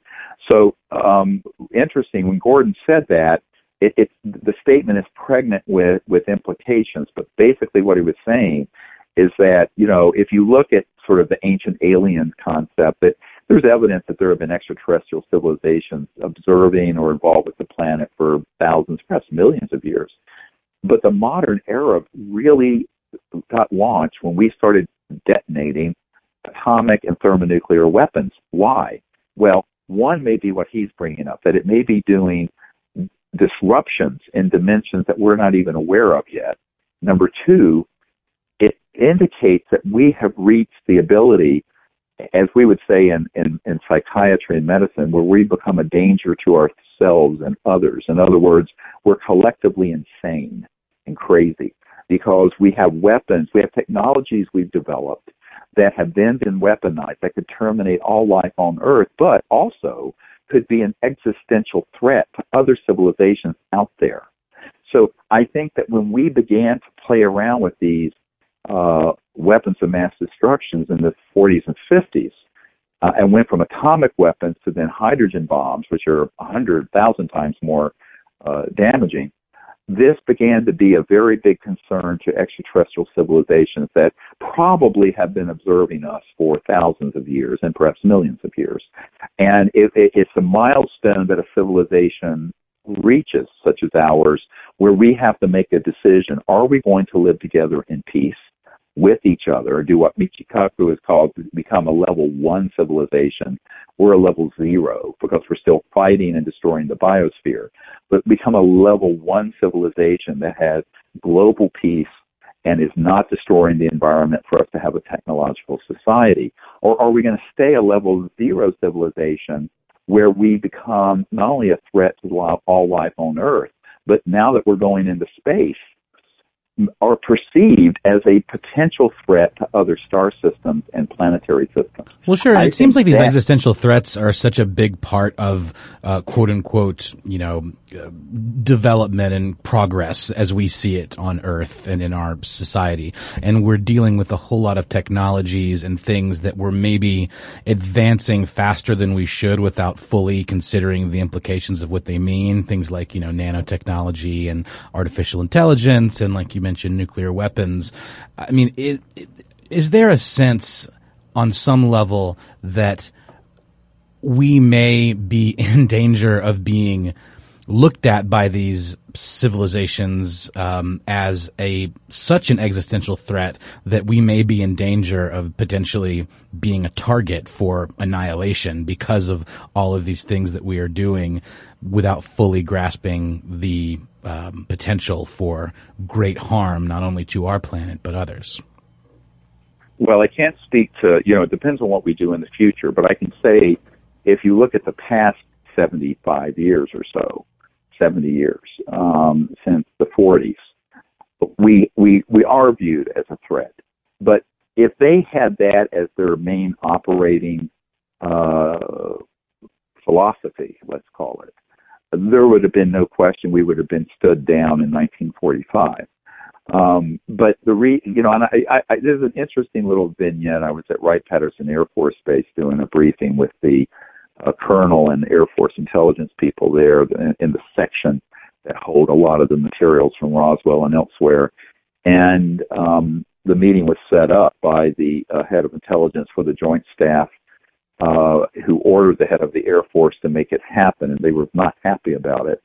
So um, interesting. When Gordon said that, it, it, the statement is pregnant with with implications. But basically, what he was saying is that, you know, if you look at sort of the ancient alien concept, that there's evidence that there have been extraterrestrial civilizations observing or involved with the planet for thousands, perhaps millions of years. But the modern era really got launched when we started detonating atomic and thermonuclear weapons. Why? Well, one may be what he's bringing up, that it may be doing disruptions in dimensions that we're not even aware of yet. Number two, it indicates that we have reached the ability, as we would say in, in, in psychiatry and medicine, where we become a danger to ourselves and others. In other words, we're collectively insane and crazy because we have weapons, we have technologies we've developed that have then been weaponized that could terminate all life on Earth, but also could be an existential threat to other civilizations out there. So I think that when we began to play around with these uh, weapons of mass destruction in the 40s and 50s, uh, and went from atomic weapons to then hydrogen bombs, which are 100,000 times more uh, damaging. This began to be a very big concern to extraterrestrial civilizations that probably have been observing us for thousands of years and perhaps millions of years. And it, it, it's a milestone that a civilization reaches, such as ours, where we have to make a decision. Are we going to live together in peace? With each other, or do what Michio Kaku is called become a level one civilization. We're a level zero because we're still fighting and destroying the biosphere, but become a level one civilization that has global peace and is not destroying the environment for us to have a technological society? Or are we going to stay a level zero civilization where we become not only a threat to all life on Earth, but now that we're going into space, are perceived as a potential threat to other star systems and planetary systems. Well, sure. I it seems like these existential threats are such a big part of uh, quote unquote, you know, uh, development and progress as we see it on Earth and in our society. And we're dealing with a whole lot of technologies and things that we're maybe advancing faster than we should without fully considering the implications of what they mean. Things like, you know, nanotechnology and artificial intelligence and like you mentioned nuclear weapons. I mean, it, it, is there a sense on some level that we may be in danger of being looked at by these civilizations um, as a such an existential threat that we may be in danger of potentially being a target for annihilation because of all of these things that we are doing without fully grasping the um, potential for great harm, not only to our planet but others. Well, I can't speak to you know it depends on what we do in the future, but I can say if you look at the past 75 years or so, 70 years, um, since the 40s. We, we, we are viewed as a threat. But if they had that as their main operating uh, philosophy, let's call it, there would have been no question we would have been stood down in 1945. Um, but the re, you know, and I, I, I, there's an interesting little vignette. I was at Wright Patterson Air Force Base doing a briefing with the uh, colonel and Air Force intelligence people there in, in the section that hold a lot of the materials from Roswell and elsewhere. And um, the meeting was set up by the uh, head of intelligence for the Joint Staff, uh, who ordered the head of the Air Force to make it happen, and they were not happy about it.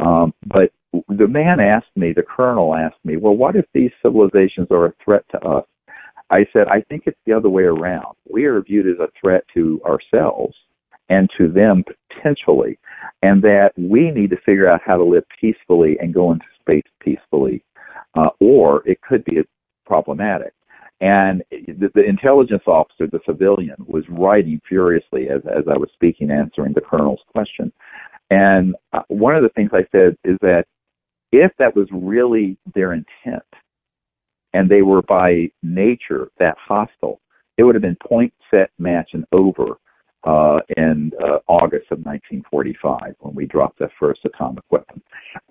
Um, but the man asked me, the colonel asked me, well, what if these civilizations are a threat to us? I said, I think it's the other way around. We are viewed as a threat to ourselves and to them potentially, and that we need to figure out how to live peacefully and go into space peacefully, uh, or it could be problematic. And the, the intelligence officer, the civilian, was writing furiously as, as I was speaking, answering the colonel's question. And uh, one of the things I said is that if that was really their intent, and they were by nature that hostile, it would have been point, set, match, and over uh, in uh, August of 1945 when we dropped that first atomic weapon.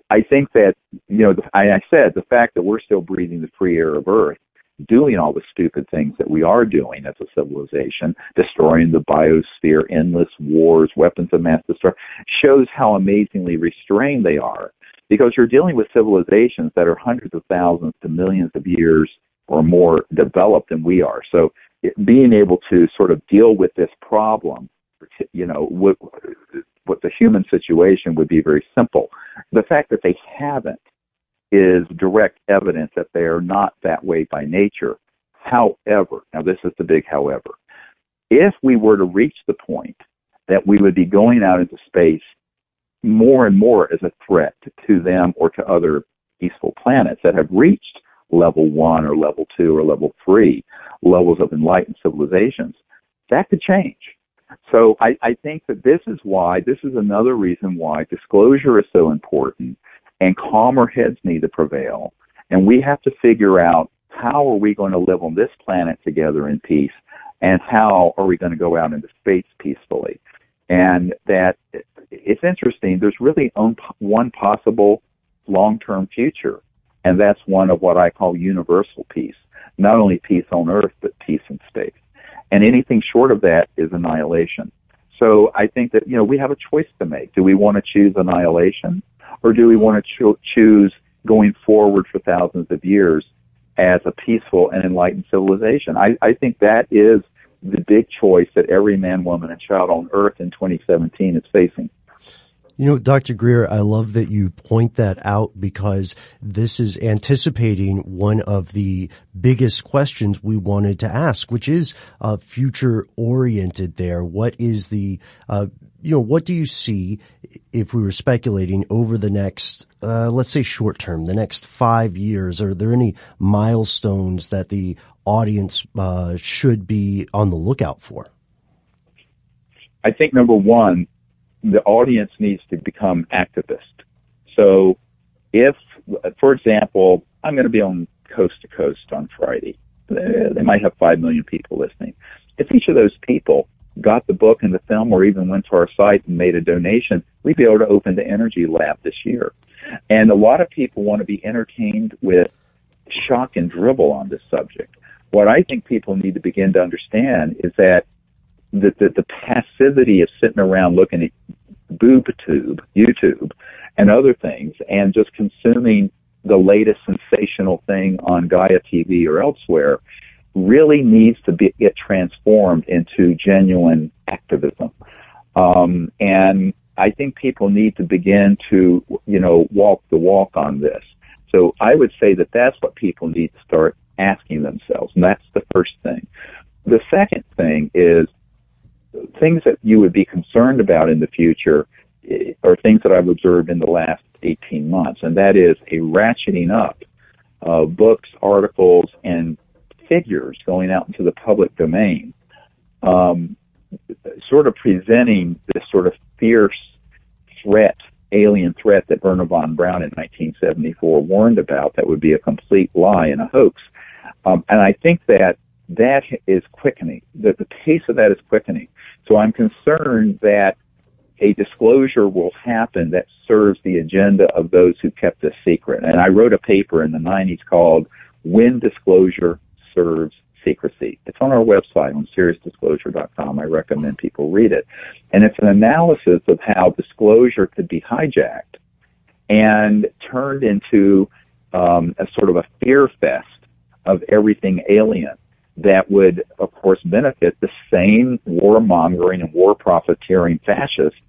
I think that, you know, I, I said the fact that we're still breathing the free air of Earth, doing all the stupid things that we are doing as a civilization, destroying the biosphere, endless wars, weapons of mass destruction, shows how amazingly restrained they are. Because you're dealing with civilizations that are hundreds of thousands to millions of years or more developed than we are. So it, being able to sort of deal with this problem, you know, what, what the human situation would be very simple. The fact that they haven't is direct evidence that they are not that way by nature. However, now this is the big however, if we were to reach the point that we would be going out into space more and more as a threat to them or to other peaceful planets that have reached level one or level two or level three levels of enlightened civilizations, that could change. So I, I think that this is why, this is another reason why disclosure is so important and calmer heads need to prevail. And we have to figure out how are we going to live on this planet together in peace and how are we going to go out into space peacefully. And that it's interesting, there's really one possible long-term future and that's one of what I call universal peace. Not only peace on earth, but peace in space. And anything short of that is annihilation. So I think that, you know, we have a choice to make. Do we want to choose annihilation or do we want to cho- choose going forward for thousands of years as a peaceful and enlightened civilization? I, I think that is the big choice that every man, woman, and child on earth in 2017 is facing. You know, Dr. Greer, I love that you point that out because this is anticipating one of the biggest questions we wanted to ask, which is uh, future oriented there. What is the, uh, you know, what do you see if we were speculating over the next, uh, let's say short term, the next five years? Are there any milestones that the audience uh, should be on the lookout for? I think number one, the audience needs to become activist. So if, for example, I'm going to be on coast to coast on Friday, they might have 5 million people listening. If each of those people got the book and the film or even went to our site and made a donation, we'd be able to open the Energy Lab this year. And a lot of people want to be entertained with shock and dribble on this subject. What I think people need to begin to understand is that the, the, the passivity of sitting around looking at boob tube, YouTube, and other things, and just consuming the latest sensational thing on Gaia TV or elsewhere really needs to be, get transformed into genuine activism. Um, and I think people need to begin to, you know, walk the walk on this. So I would say that that's what people need to start asking themselves, and that's the first thing. The second thing is things that you would be concerned about in the future eh, are things that I've observed in the last 18 months, and that is a ratcheting up of books, articles, and figures going out into the public domain, um, sort of presenting this sort of fierce threat alien threat that Wernher von Braun in 1974 warned about that would be a complete lie and a hoax. Um, and I think that that is quickening. That the pace of that is quickening. So I'm concerned that a disclosure will happen that serves the agenda of those who kept this secret. And I wrote a paper in the 90s called When Disclosure Serves Secrecy. It's on our website on SiriusDisclosure.com. I recommend people read it. And it's an analysis of how disclosure could be hijacked and turned into um, a sort of a fear fest of everything alien that would, of course, benefit the same warmongering and war profiteering fascists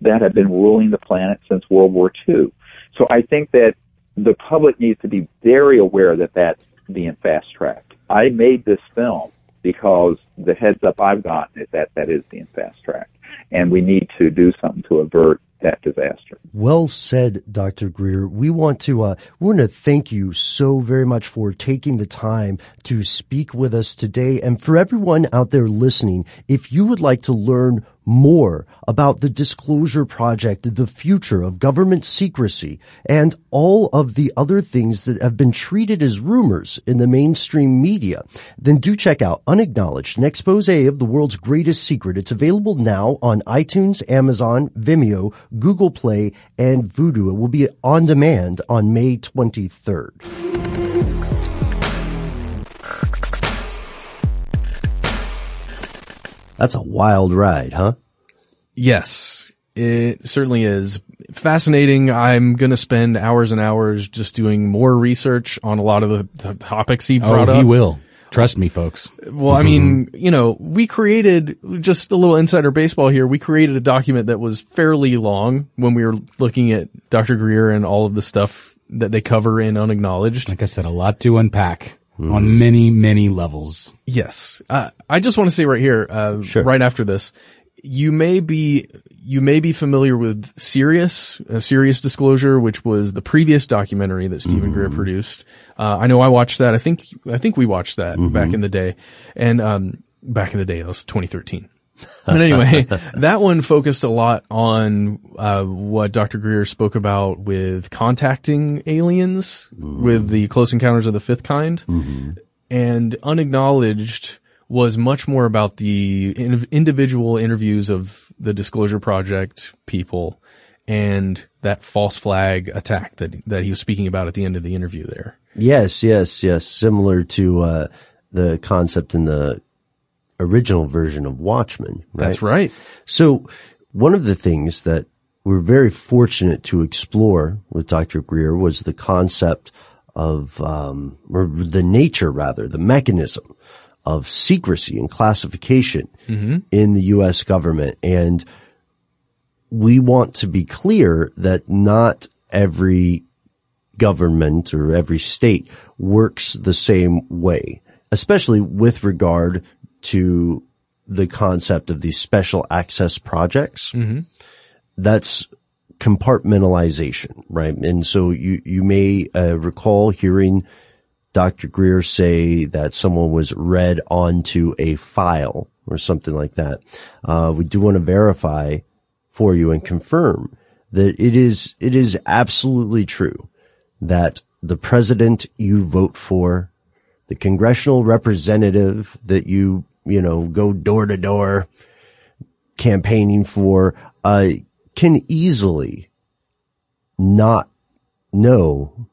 that have been ruling the planet since World War II. So I think that the public needs to be very aware that that's being fast tracked. I made this film because the heads up I've gotten is that that is being fast tracked. And we need to do something to avert that disaster. Well said, Dr. Greer. We want to uh, we want to thank you so very much for taking the time to speak with us today, and for everyone out there listening. If you would like to learn more about the Disclosure Project, the future of government secrecy, and all of the other things that have been treated as rumors in the mainstream media, then do check out Unacknowledged, an expose of the world's greatest secret. It's available now on iTunes, Amazon, Vimeo, Google Play, and Vudu. It will be on demand on May 23rd. That's a wild ride, huh? Yes, it certainly is. Fascinating. I'm going to spend hours and hours just doing more research on a lot of the, the topics he oh, brought oh, up. he will. Trust me, folks. Well, I mean, you know, we created just a little insider baseball here. We created a document that was fairly long when we were looking at Dr. Greer and all of the stuff that they cover in Unacknowledged. Like I said, a lot to unpack on many, many levels. Yes. Uh, I just want to say right here, uh, right after this, you may be, you may be familiar with Sirius, uh, Sirius Disclosure, which was the previous documentary that Steven Greer produced. Uh, I know I watched that. I think, I think we watched that back in the day. And, um, back in the day, that was 2013. But anyway, that one focused a lot on uh, what Dr. Greer spoke about with contacting aliens with the Close Encounters of the Fifth Kind, and unacknowledged was much more about the in- individual interviews of the Disclosure Project people and that false flag attack that that he was speaking about at the end of the interview there. Yes, yes, yes. Similar to uh, the concept in the original version of Watchmen. Right? That's right. So one of the things that we're very fortunate to explore with Dr. Greer was the concept of, um, or the nature rather, the mechanism of secrecy and classification in the U.S. government. And we want to be clear that not every government or every state works the same way, especially with regard to the concept of these special access projects. That's compartmentalization, right? And so you, you may uh, recall hearing Dr. Greer say that someone was read onto a file or something like that. Uh, we do want to verify for you and confirm that it is, it is absolutely true that the president you vote for, the congressional representative that you, you know, go door to door campaigning for, uh, can easily not know,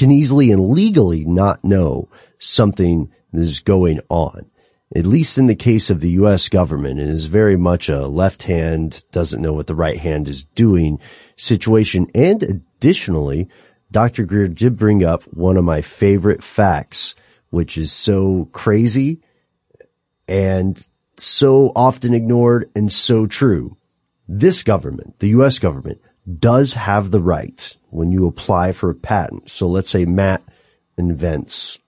can easily and legally not know something is going on. At least in the case of the U.S. government, it is very much a left hand doesn't know what the right hand is doing situation. And additionally, Dr. Greer did bring up one of my favorite facts, which is so crazy and so often ignored and so true. This government, the U.S. government, does have the right when you apply for a patent. So let's say Matt invents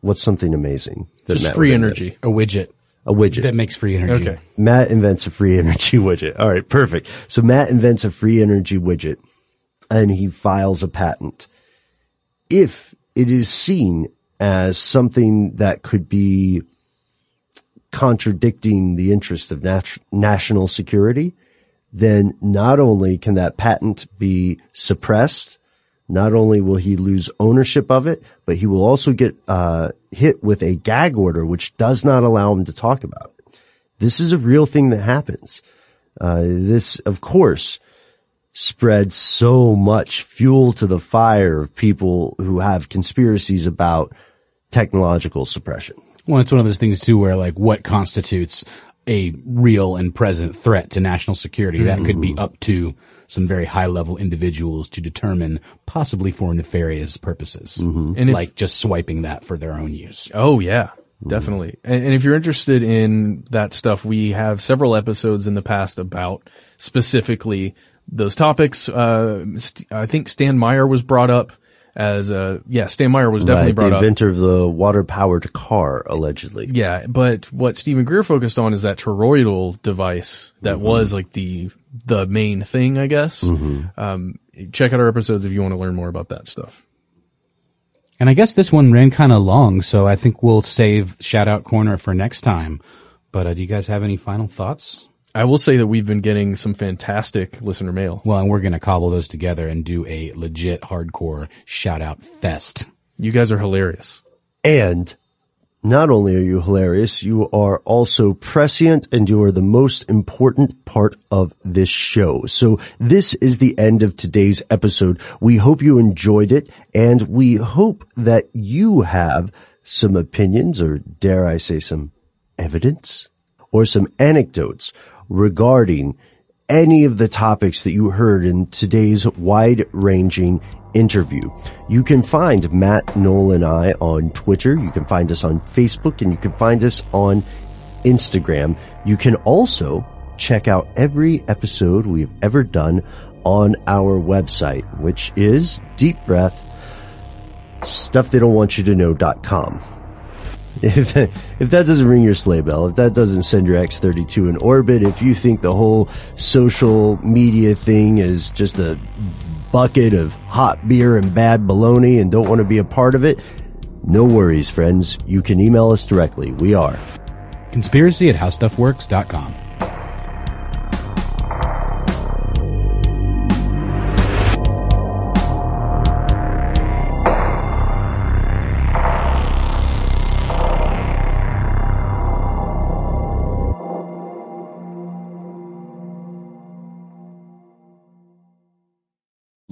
what's something amazing. that Just Matt free would invent? energy. A widget A widget. that makes free energy. Okay. Matt invents a free energy widget. All right, perfect. So Matt invents a free energy widget and he files a patent. If it is seen as something that could be contradicting the interest of nat- national security, then not only can that patent be suppressed, not only will he lose ownership of it, but he will also get uh, hit with a gag order, which does not allow him to talk about it. This is a real thing that happens. Uh, this, of course, spreads so much fuel to the fire of people who have conspiracies about technological suppression. Well, it's one of those things too where like what constitutes a real and present threat to national security. That could be mm-hmm. up to some very high level individuals to determine possibly for nefarious purposes. Mm-hmm. And if- like just swiping that for their own use. Oh yeah, definitely. Mm-hmm. And, and if you're interested in that stuff, we have several episodes in the past about specifically those topics. Uh, St- I think Stan Meyer was brought up as a, yeah, Stan Meyer was definitely right, brought the up. inventor of the water powered car, allegedly. Yeah, but what Steven Greer focused on is that toroidal device that Mm-hmm. was like the the main thing, I guess. Um, check out our episodes if you want to learn more about that stuff. And I guess this one ran kind of long, so I think we'll save shout out corner for next time. But uh, do you guys have any final thoughts? I will say that we've been getting some fantastic listener mail. Well, and we're going to cobble those together and do a legit hardcore shout out fest. You guys are hilarious. And not only are you hilarious, you are also prescient and you are the most important part of this show. So this is the end of today's episode. We hope you enjoyed it and we hope that you have some opinions or dare I say some evidence or some anecdotes regarding any of the topics that you heard in today's wide ranging interview. You can find Matt, Noel, and I on Twitter. You can find us on Facebook and you can find us on Instagram. You can also check out every episode we've ever done on our website, which is deep breath stuff they don't want you to know.com. If, if that doesn't ring your sleigh bell, if that doesn't send your X32 in orbit, if you think the whole social media thing is just a bucket of hot beer and bad baloney and don't want to be a part of it, no worries, friends. You can email us directly. We are Conspiracy at howstuffworks.com.